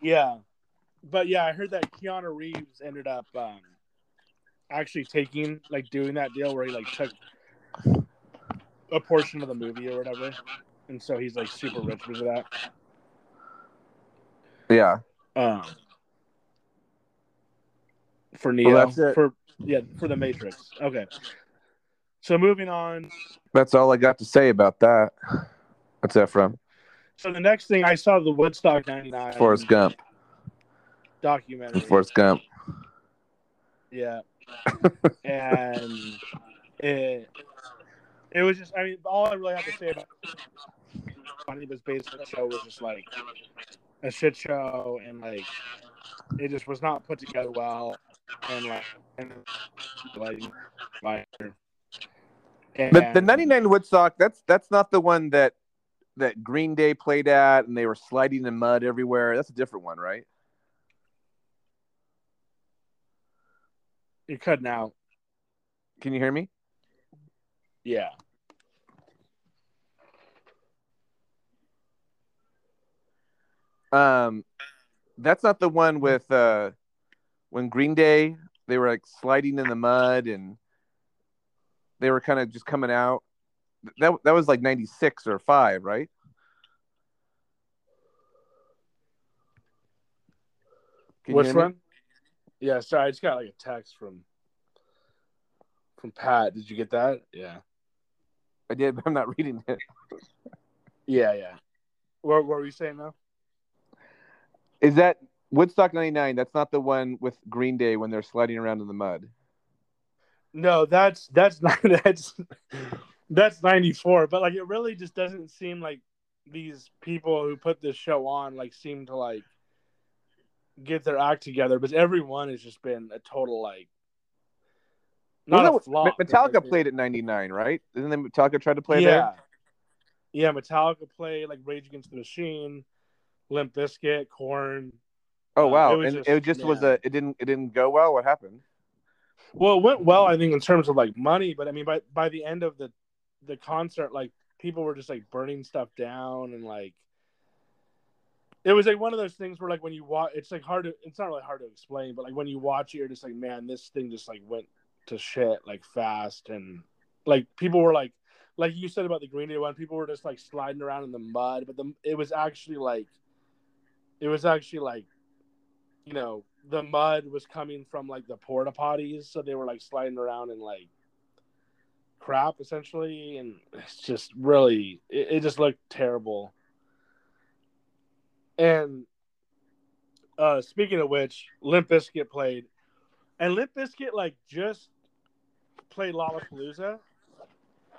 Yeah, but yeah, I heard that Keanu Reeves ended up um, actually taking like doing that deal where he like took a portion of the movie or whatever, and so he's like super rich because of that. Yeah, Um, for Neo, that's it. for yeah, for the Matrix. Okay, so moving on. that's all I got to say about that. What's that from? So the next thing I saw the Woodstock '99 Forrest Gump. documentary. Forrest Gump. Yeah. And it it was just I mean all I really have to say about Funny was basically the show was just like a shit show and like it just was not put together well and like and like like and, The, the '99 Woodstock. That's that's not the one that that Green Day played at, and they were sliding in mud everywhere. That's a different one, right? You're cutting out. Can you hear me? Yeah. Um, that's not the one with uh, when Green Day they were like sliding in the mud and they were kind of just coming out. That that was like '96 or five, right? Which one? Yeah, sorry, I just got like a text from from Pat. Did you get that? Yeah. I did, but I'm not reading it. Yeah, yeah. What, what were you saying now? Is that Woodstock '99? That's not the one with Green Day when they're sliding around in the mud. No, that's that's not that's that's ninety four. But like, it really just doesn't seem like these people who put this show on like seem to like get their act together. But everyone has just been a total like not Well, a flop. Metallica like, played at '99, right? Isn't they Metallica tried to play yeah. there? Yeah, Metallica played like Rage Against the Machine, Limp Bizkit, Korn. Oh Uh, wow! it and just- it just was yeah. a it didn't it didn't go well. What happened? Well, it went well, I think, in terms of like money, but I mean, by by the end of the the concert, like people were just like burning stuff down and like it was like one of those things where like when you watch, it's like hard to, it's not really hard to explain, but like when you watch it, you're just like, man, this thing just like went to shit like fast, and like people were like, like you said about the Green Day one, people were just like sliding around in the mud, but the it was actually like, it was actually like, you know, the mud was coming from like the porta potties, so they were like sliding around in like crap essentially, and it's just really, it, it just looked terrible. And uh speaking of which, Limp Bizkit played, and Limp Bizkit like just played Lollapalooza.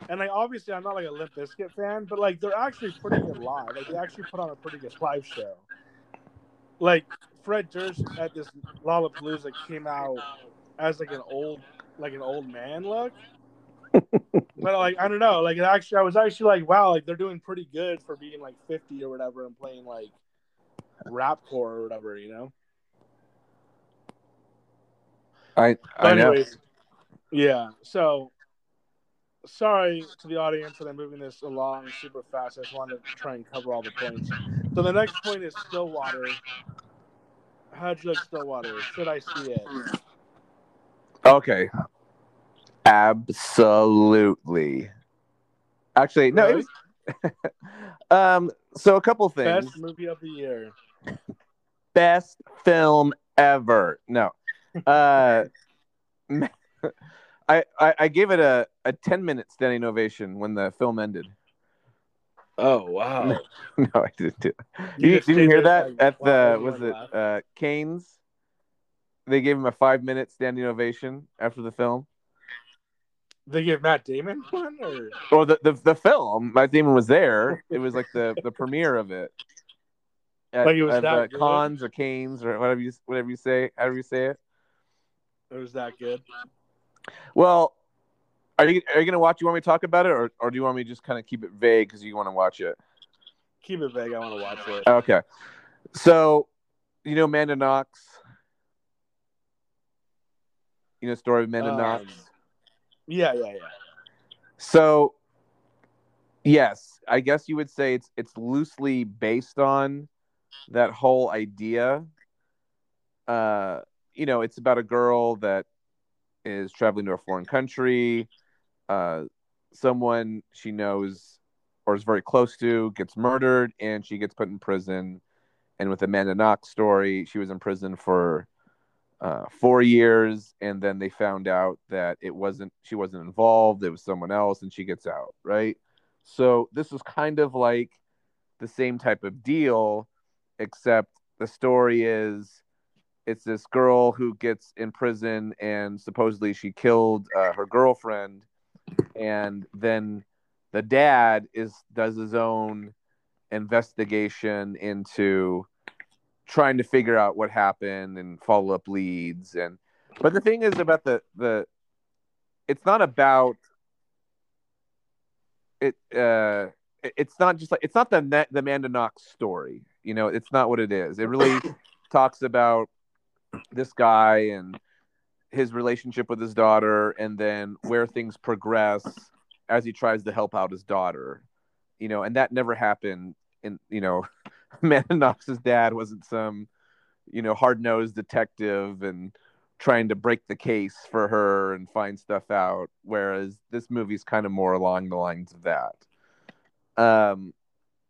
And like obviously I'm not like a Limp Bizkit fan, but like they're actually pretty good live. Like they actually put on a pretty good live show. Like Fred Durst at this Lollapalooza came out as like an old like an old man look. but like I don't know, like it actually I was actually like, wow, like they're doing pretty good for being like 50 or whatever and playing like rapcore or whatever, you know. I I know. yeah. So sorry to the audience that I'm moving this along super fast. I just wanted to try and cover all the points. So the next point is Stillwater. How'd you like Stillwater? Should I see it? Okay. Absolutely. Actually, no. Really? was, um. So a couple things. Best movie of the year. Best film ever. No. Uh. I, I I gave it a, a ten minute standing ovation when the film ended. Oh wow! no, I didn't do. You, just did you hear that like, at the was it laughed? uh Canes? They gave him a five minute standing ovation after the film. They give Matt Damon one, or Or the, the the film. Matt Damon was there. It was like the the premiere of it. At, Like it was at, that uh, good? Cons or Canes or whatever you whatever you say, however you say it. it was that good? Well, are you are you gonna watch? You want me to talk about it, or or do you want me to just kind of keep it vague because you want to watch it? Keep it vague. I want to watch it. Okay, so you know Amanda Knox. You know story of Amanda Um, Knox. Yeah, yeah, yeah. So, yes, I guess you would say it's it's loosely based on that whole idea. Uh, you know, it's about a girl that is traveling to a foreign country. Uh, someone she knows or is very close to gets murdered, and she gets put in prison. And with Amanda Knox story, she was in prison for uh, four years, and then they found out that it wasn't she wasn't involved; it was someone else, and she gets out. Right. So this is kind of like the same type of deal, except the story is it's this girl who gets in prison, and supposedly she killed uh, her girlfriend, and then the dad is does his own investigation into trying to figure out what happened and follow up leads. And but the thing is about the the it's not about it uh it's not just like it's not the the Amanda Knox story you know it's not what it is it really talks about this guy and his relationship with his daughter and then where things progress as he tries to help out his daughter you know and that never happened in you know Amanda Knox's dad wasn't some, you know, hard nosed detective and trying to break the case for her and find stuff out. Whereas this movie's kind of more along the lines of that. Um,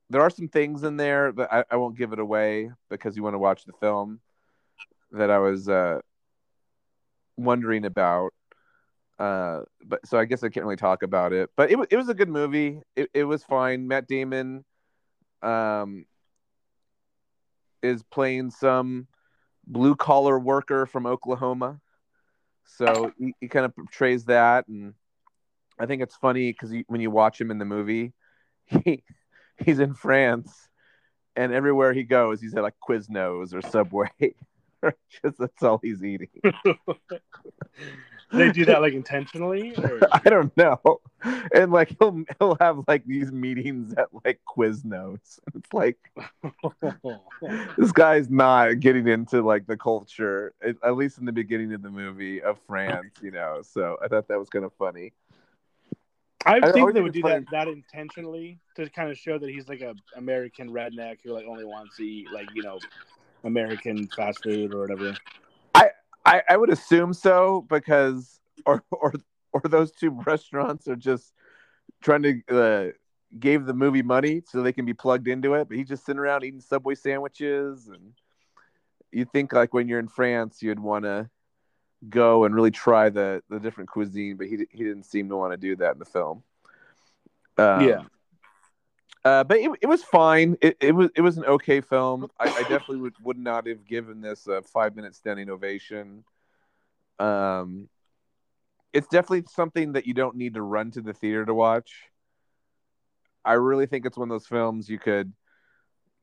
there are some things in there, but I, I won't give it away because you want to watch the film that I was uh, wondering about. Uh, but so I guess I can't really talk about it. But it was it was a good movie. It it was fine. Matt Damon, um, is playing some blue collar worker from Oklahoma. So he, he kind of portrays that, and I think it's funny because when you watch him in the movie, he he's in France, and everywhere he goes, he's at like Quiznos or Subway. Just that's all he's eating. they do that like intentionally, or I don't know. And like he'll he'll have like these meetings at like Quiznos. It's like this guy's not getting into like the culture, at at least in the beginning of the movie of France, you know. So I thought that was kind of funny. I I think they would do that that intentionally to kind of show that he's like a American redneck who like only wants to eat like you know American fast food or whatever. I, I would assume so because or or or those two restaurants are just trying to uh, gave the movie money so they can be plugged into it, but he's just sitting around eating Subway sandwiches and you think like when you're in France you'd want to go and really try the the different cuisine, but he he didn't seem to want to do that in the film. Um, Yeah. Uh, but it, it was fine. It, it was it was an okay film. I, I definitely would, would not have given this a five minute standing ovation. Um, it's definitely something that you don't need to run to the theater to watch. I really think it's one of those films you could,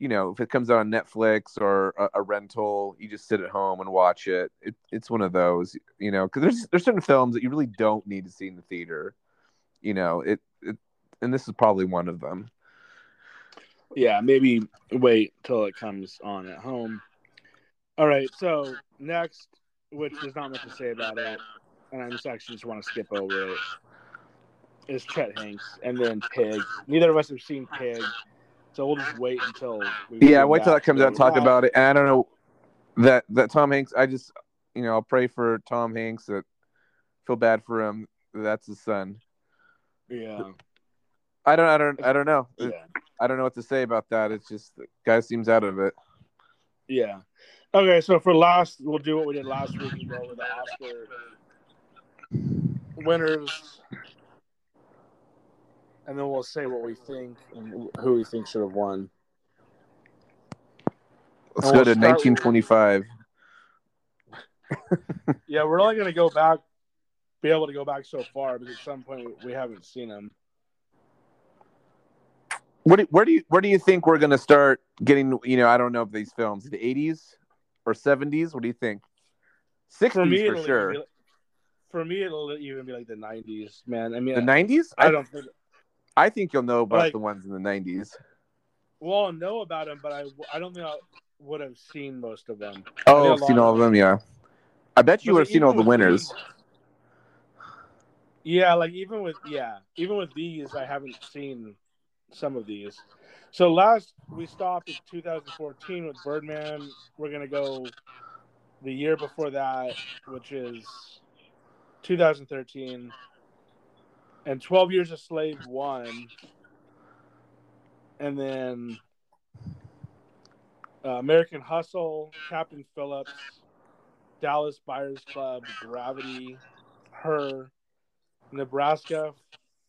you know, if it comes out on Netflix or a, a rental, you just sit at home and watch it. it it's one of those, you know, because there's there's certain films that you really don't need to see in the theater. You know, it, it and this is probably one of them. Yeah, maybe wait till it comes on at home. All right, so next, which there's not much to say about it, and I just actually just want to skip over it, is Chet Hanks, and then Pig. Neither of us have seen Pig, so we'll just wait until. We Yeah, wait till that comes out. and Talk about it. And I don't know. that that Tom Hanks. I just you know I'll pray for Tom Hanks. That feel bad for him. That's his son. Yeah. I don't. I don't. I don't know. Yeah. I don't know what to say about that. It's just the guy seems out of it. Yeah. Okay, so for last, we'll do what we did last week and go over the Oscar winners, and then we'll say what we think and who we think should have won. Let's And go we'll to start with- 1925. Yeah, we're only going to go back, be able to go back so far because at some point we haven't seen them. What do, where do you where do you think we're gonna start getting? You know, I don't know if these films, the 80s or 70s. What do you think? 60s For me, for sure. even be, for me, it'll even be like the '90s, man. I mean, The 90s? I I don't think I think you'll know about Like- the ones in the 90s. well, I'll know about them, but I, I don't think I would have seen most of them. Oh, I've seen all of them. Yeah, I bet you would have seen all the winners. these- Yeah, like even with yeah, even with these, I haven't seen some of these. So last we stopped in 2014 with Birdman. We're gonna go the year before that, which is 2013, and 12 Years a Slave one, and then uh, American Hustle, Captain Phillips, Dallas Buyers Club, Gravity, Her, Nebraska,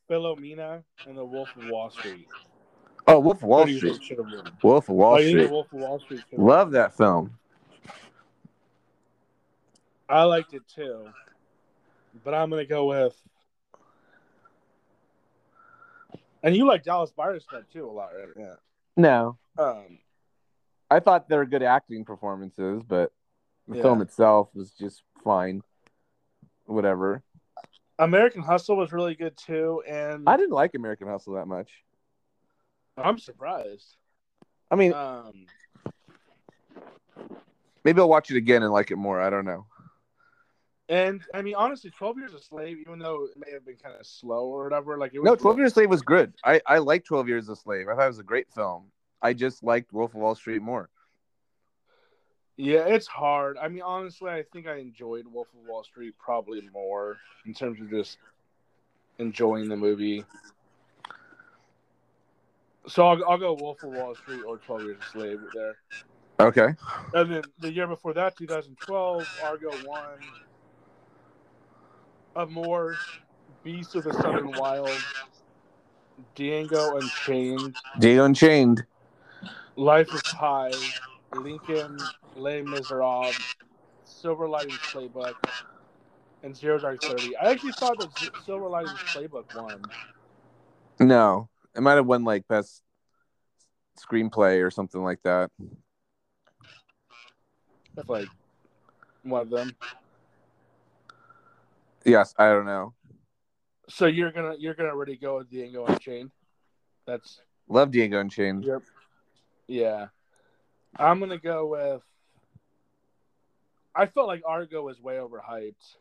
Philomena, and The Wolf of Wall Street. Oh, Wolf of Wall Who do you Street. think should have won? Wolf of Wall oh, Street. Wolf of Wall Street. Love that film. I liked it too, but I'm gonna go with. And you like Dallas Buyers Club too a lot, right? Yeah. No, Um, I thought they were good acting performances, but the Yeah. film itself was just fine. Whatever. American Hustle was really good too, and I didn't like American Hustle that much. I'm surprised. I mean, Um, maybe I'll watch it again and like it more. I don't know. And I mean, honestly, Twelve Years a Slave, even though it may have been kind of slow or whatever, like it was No, Twelve Years a Slave was good. I I liked Twelve Years a Slave. I thought it was a great film. I just liked Wolf of Wall Street more. Yeah, it's hard. I mean, honestly, I think I enjoyed Wolf of Wall Street probably more in terms of just enjoying the movie. So I'll, I'll go Wolf of Wall Street or Twelve Years a Slave there. Okay. And then the year before that, 2012, Argo won. Amour, Beast of the Southern Wild, Django Unchained, Diego Unchained. Life of Pi, Lincoln, Les Miserables, Silver Linings Playbook, and Zero Dark Thirty. I actually thought that Z- Silver Linings Playbook won. No, it might have won like best screenplay or something like that. That's like one of them. Yes, I don't know. So you're gonna you're gonna already go with Django Unchained. That's Love Diego Unchained. Yep. Yeah. I'm gonna go with. I felt like Argo was way overhyped.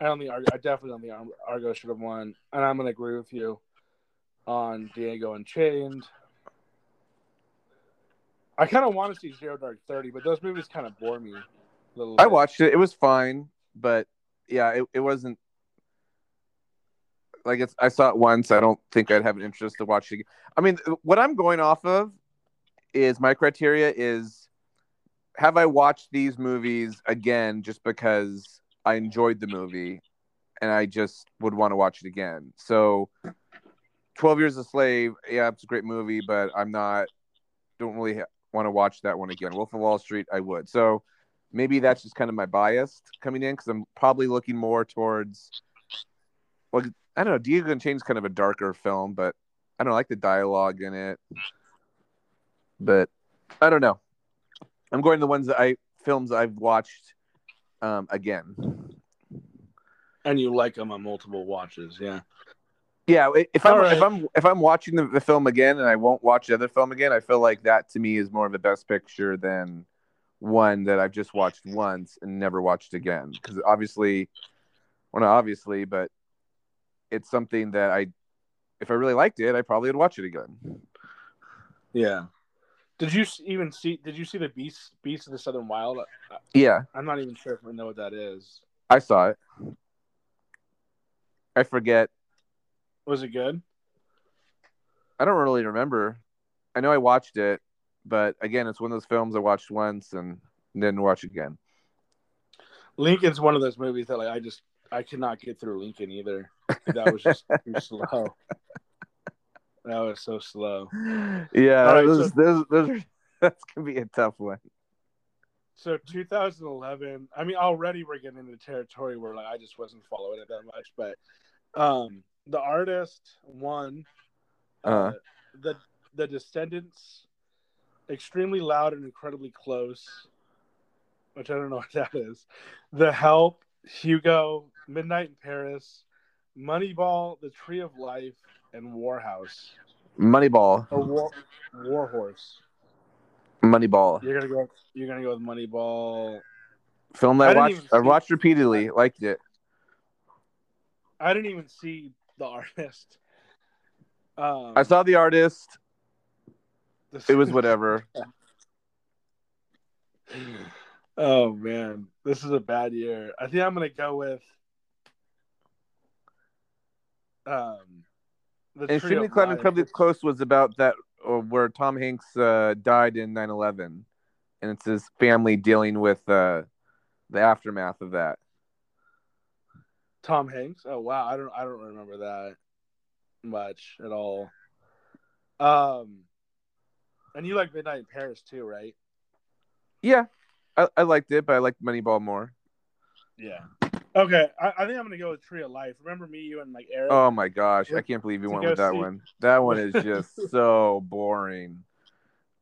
I don't think Argo. I definitely don't think Argo should have won, and I'm gonna agree with you on Diego Unchained. I kind of want to see Zero Dark Thirty, but those movies kind of bore me. A little I watched it. It was fine, but yeah, it, it wasn't like it's. I saw it once. I don't think I'd have an interest to watch it. I mean, what I'm going off of is my criteria is have I watched these movies again just because I enjoyed the movie and I just would want to watch it again. So 12 Years a Slave, yeah, it's a great movie, but I'm not don't really ha- want to watch that one again. Wolf of Wall Street, I would. So maybe that's just kind of my bias coming in because I'm probably looking more towards. Well, I don't know. Diego Unchained is kind of a darker film, but I don't like the dialogue in it. But I don't know. I'm going to the ones that I films I've watched um, again. and you like them on multiple watches, yeah. Yeah, if I'm right. if I'm if I'm watching the, the film again and I won't watch the other film again, I feel like that to me is more of a best picture than one that I've just watched once and never watched again. Because obviously, well, not obviously, but it's something that I, if I really liked it, I probably would watch it again. Yeah. Did you even see? Did you see the Beast Beast of the Southern Wild? Yeah, I'm not even sure if I know what that is. I saw it. I forget. Was it good? I don't really remember. I know I watched it, but again, it's one of those films I watched once and didn't watch again. Lincoln's one of those movies that like I just I could not get through Lincoln either. That was just too slow. That was so slow. Yeah, right, those, so- those, those are, that's gonna be a tough one. So 2011. I mean, already we're getting into territory where like I just wasn't following it that much. But um, the artist won. Uh, Uh-huh. the the Descendants, extremely loud and incredibly close, which I don't know what that is. The Help, Hugo, Midnight in Paris, Moneyball, The Tree of Life, and War Horse Moneyball, or War Warhorse. Moneyball, You're gonna go. You're gonna go with Moneyball. film that I watched. I watched repeatedly. Liked it. I didn't even see the artist. Um, I saw the artist. It was whatever. oh man, this is a bad year. I think I'm gonna go with um the and Tree Extremely of Cloud. Incredibly Close was about that uh, where Tom Hanks uh, died in 9/11, and it's his family dealing with uh, the aftermath of that. Tom Hanks. Oh wow, I don't I don't remember that much at all. Um, and you like Midnight in Paris too, right? Yeah, I, I liked it, but I liked Moneyball more. Yeah. Okay, I, I think I'm gonna go with Tree of Life. Remember me, you, and like Eric. Oh my gosh, I can't believe you went with that see- one. That one is just so boring.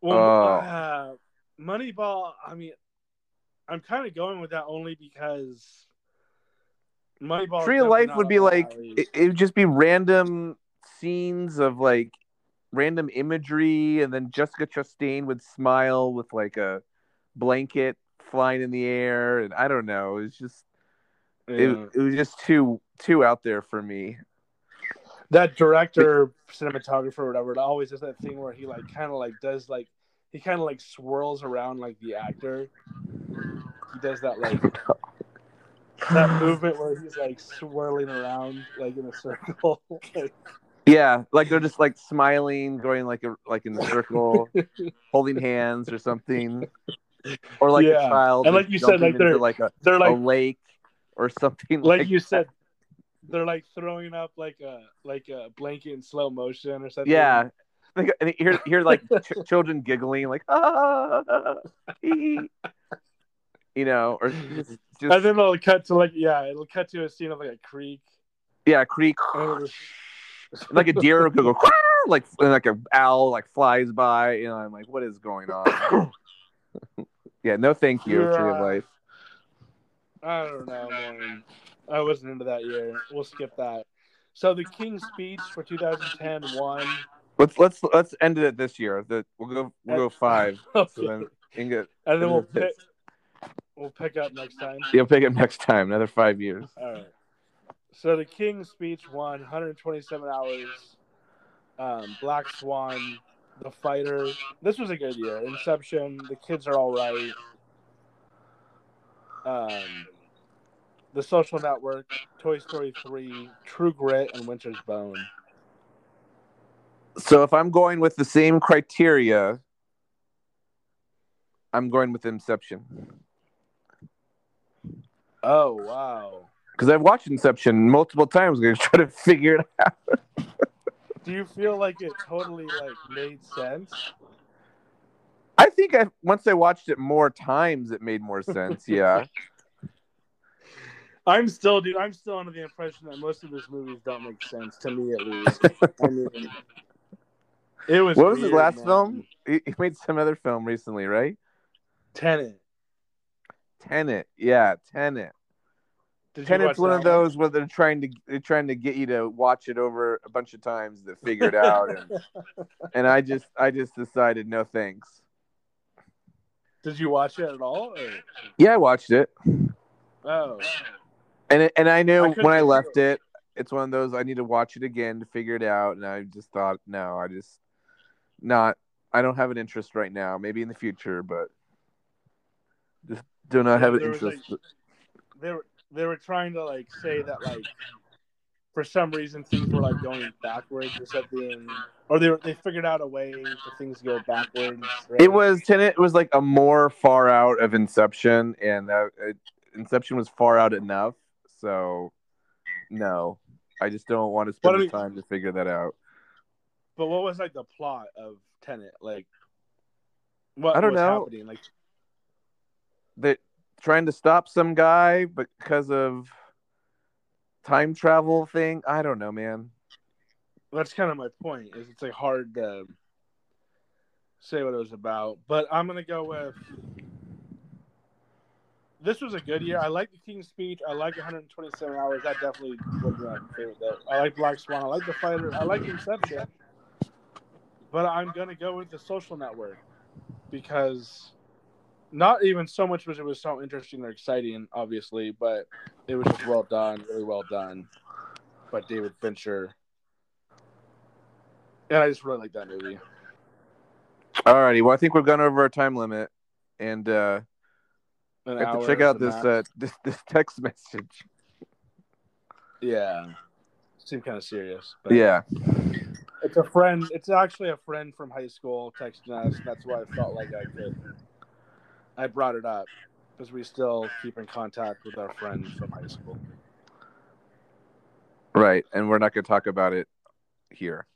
Well, Oh. uh, Moneyball. I mean, I'm kind of going with that only because Moneyball. Tree of Life would be like it, it would just be random scenes of like random imagery, and then Jessica Chastain would smile with like a blanket flying in the air, and I don't know. It was just Yeah. it, it was just too too out there for me. that director, cinematographer, whatever. It always does that thing where he like kind of like does like he kind of like swirls around like the actor. He does that like that movement where he's like swirling around like in a circle. Like, Yeah, like they're just like smiling, going like a like in a circle, holding hands or something, or like Yeah. a child And like you said, like, they're- like a, they're a lake or something. like you that. said, they're like throwing up like a like a blanket in slow motion or something. Yeah, like, and hear hear like ch- children giggling, like ah, you know, or just, just and then it'll cut to like yeah, it'll cut to a scene of like a creek. yeah, creek, it'll just- like a deer will go like and like a owl like flies by. You know, I'm like, what is going on? yeah, no, thank you, Tree of Life. I don't know, man. I wasn't into that year. We'll skip that. So the King's Speech for 2010 won. Let's let's let's end it at this year. The, we'll go we'll go five. So then Inga, and then we'll pick we'll pick up next time. you'll pick it next time. Another five years. All right. So the King's Speech won 127 hours. Um, Black Swan, The Fighter. This was a good year. Inception. The Kids Are All Right. Um, The Social Network. Toy Story 3. True Grit and Winter's Bone. So if I'm going with the same criteria, I'm going with Inception Oh wow. Because I've watched Inception multiple times. to try to figure it out. Do you feel like it totally like made sense? I think I once I watched it more times, it made more sense. Yeah. I'm still, dude. I'm still under the impression that most of his movies don't make sense to me, at least. I mean, it was. what was his last man. film? He, he made some other film recently, right? Tenet. Tenet. Yeah, Tenet. Did Tenet's one of those where they're trying to they're trying to get you to watch it over a bunch of times to figure it out, and, and I just I just decided no thanks. Did you watch it at all? Or? Yeah, I watched it, Oh, and it, and I knew I when I left it, it's one of those I need to watch it again to figure it out, and I just thought no, I just not. I don't have an interest right now. Maybe in the future, but just do not have an interest. like- they were they were trying to like say that like for some reason things were like going backwards of being or they were, they figured out a way for things to go backwards. right? It was Tenet was like a more far out of Inception, and it, Inception was far out enough. So, no, I just don't want to spend the mean- time to figure that out. But what was like the plot of Tenet? Like, what I don't was know. happening? Like, That trying to stop some guy because of time travel thing. I don't know, man. that's kind of my point. Is it's like hard to say what it was about. But I'm gonna go with. This was a good year. I like the King's Speech. I like 127 hours. That definitely be my favorite. Though. I like Black Swan. I like The Fighter. I like Inception. But I'm gonna go with The Social Network because not even so much because it was so interesting or exciting, obviously, but it was just well done, really well done by David Fincher. And I just really like that movie. Alrighty, well, I think we've gone over our time limit, and uh, An I have to check out this uh, this this text message. Yeah, seemed kind of serious. But Yeah. it's a friend. It's actually a friend from high school texting us. That's why I felt like I could. I brought it up because we still keep in contact with our friends from high school. Right, and we're not going to talk about it here.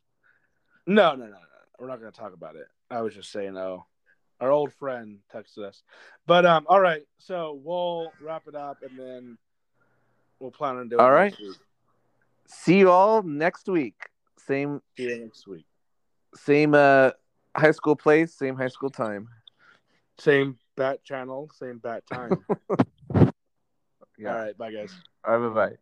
No, no, no, no. We're not going to talk about it. I was just saying, oh, our old friend texted us. But um, all right. So we'll wrap it up, and then we'll plan on doing. All right. See you all next week. Same See you next week. same uh high school place, same high school time. Same bat channel, same bat time. Yeah. All right. Bye, guys. All right, bye bye.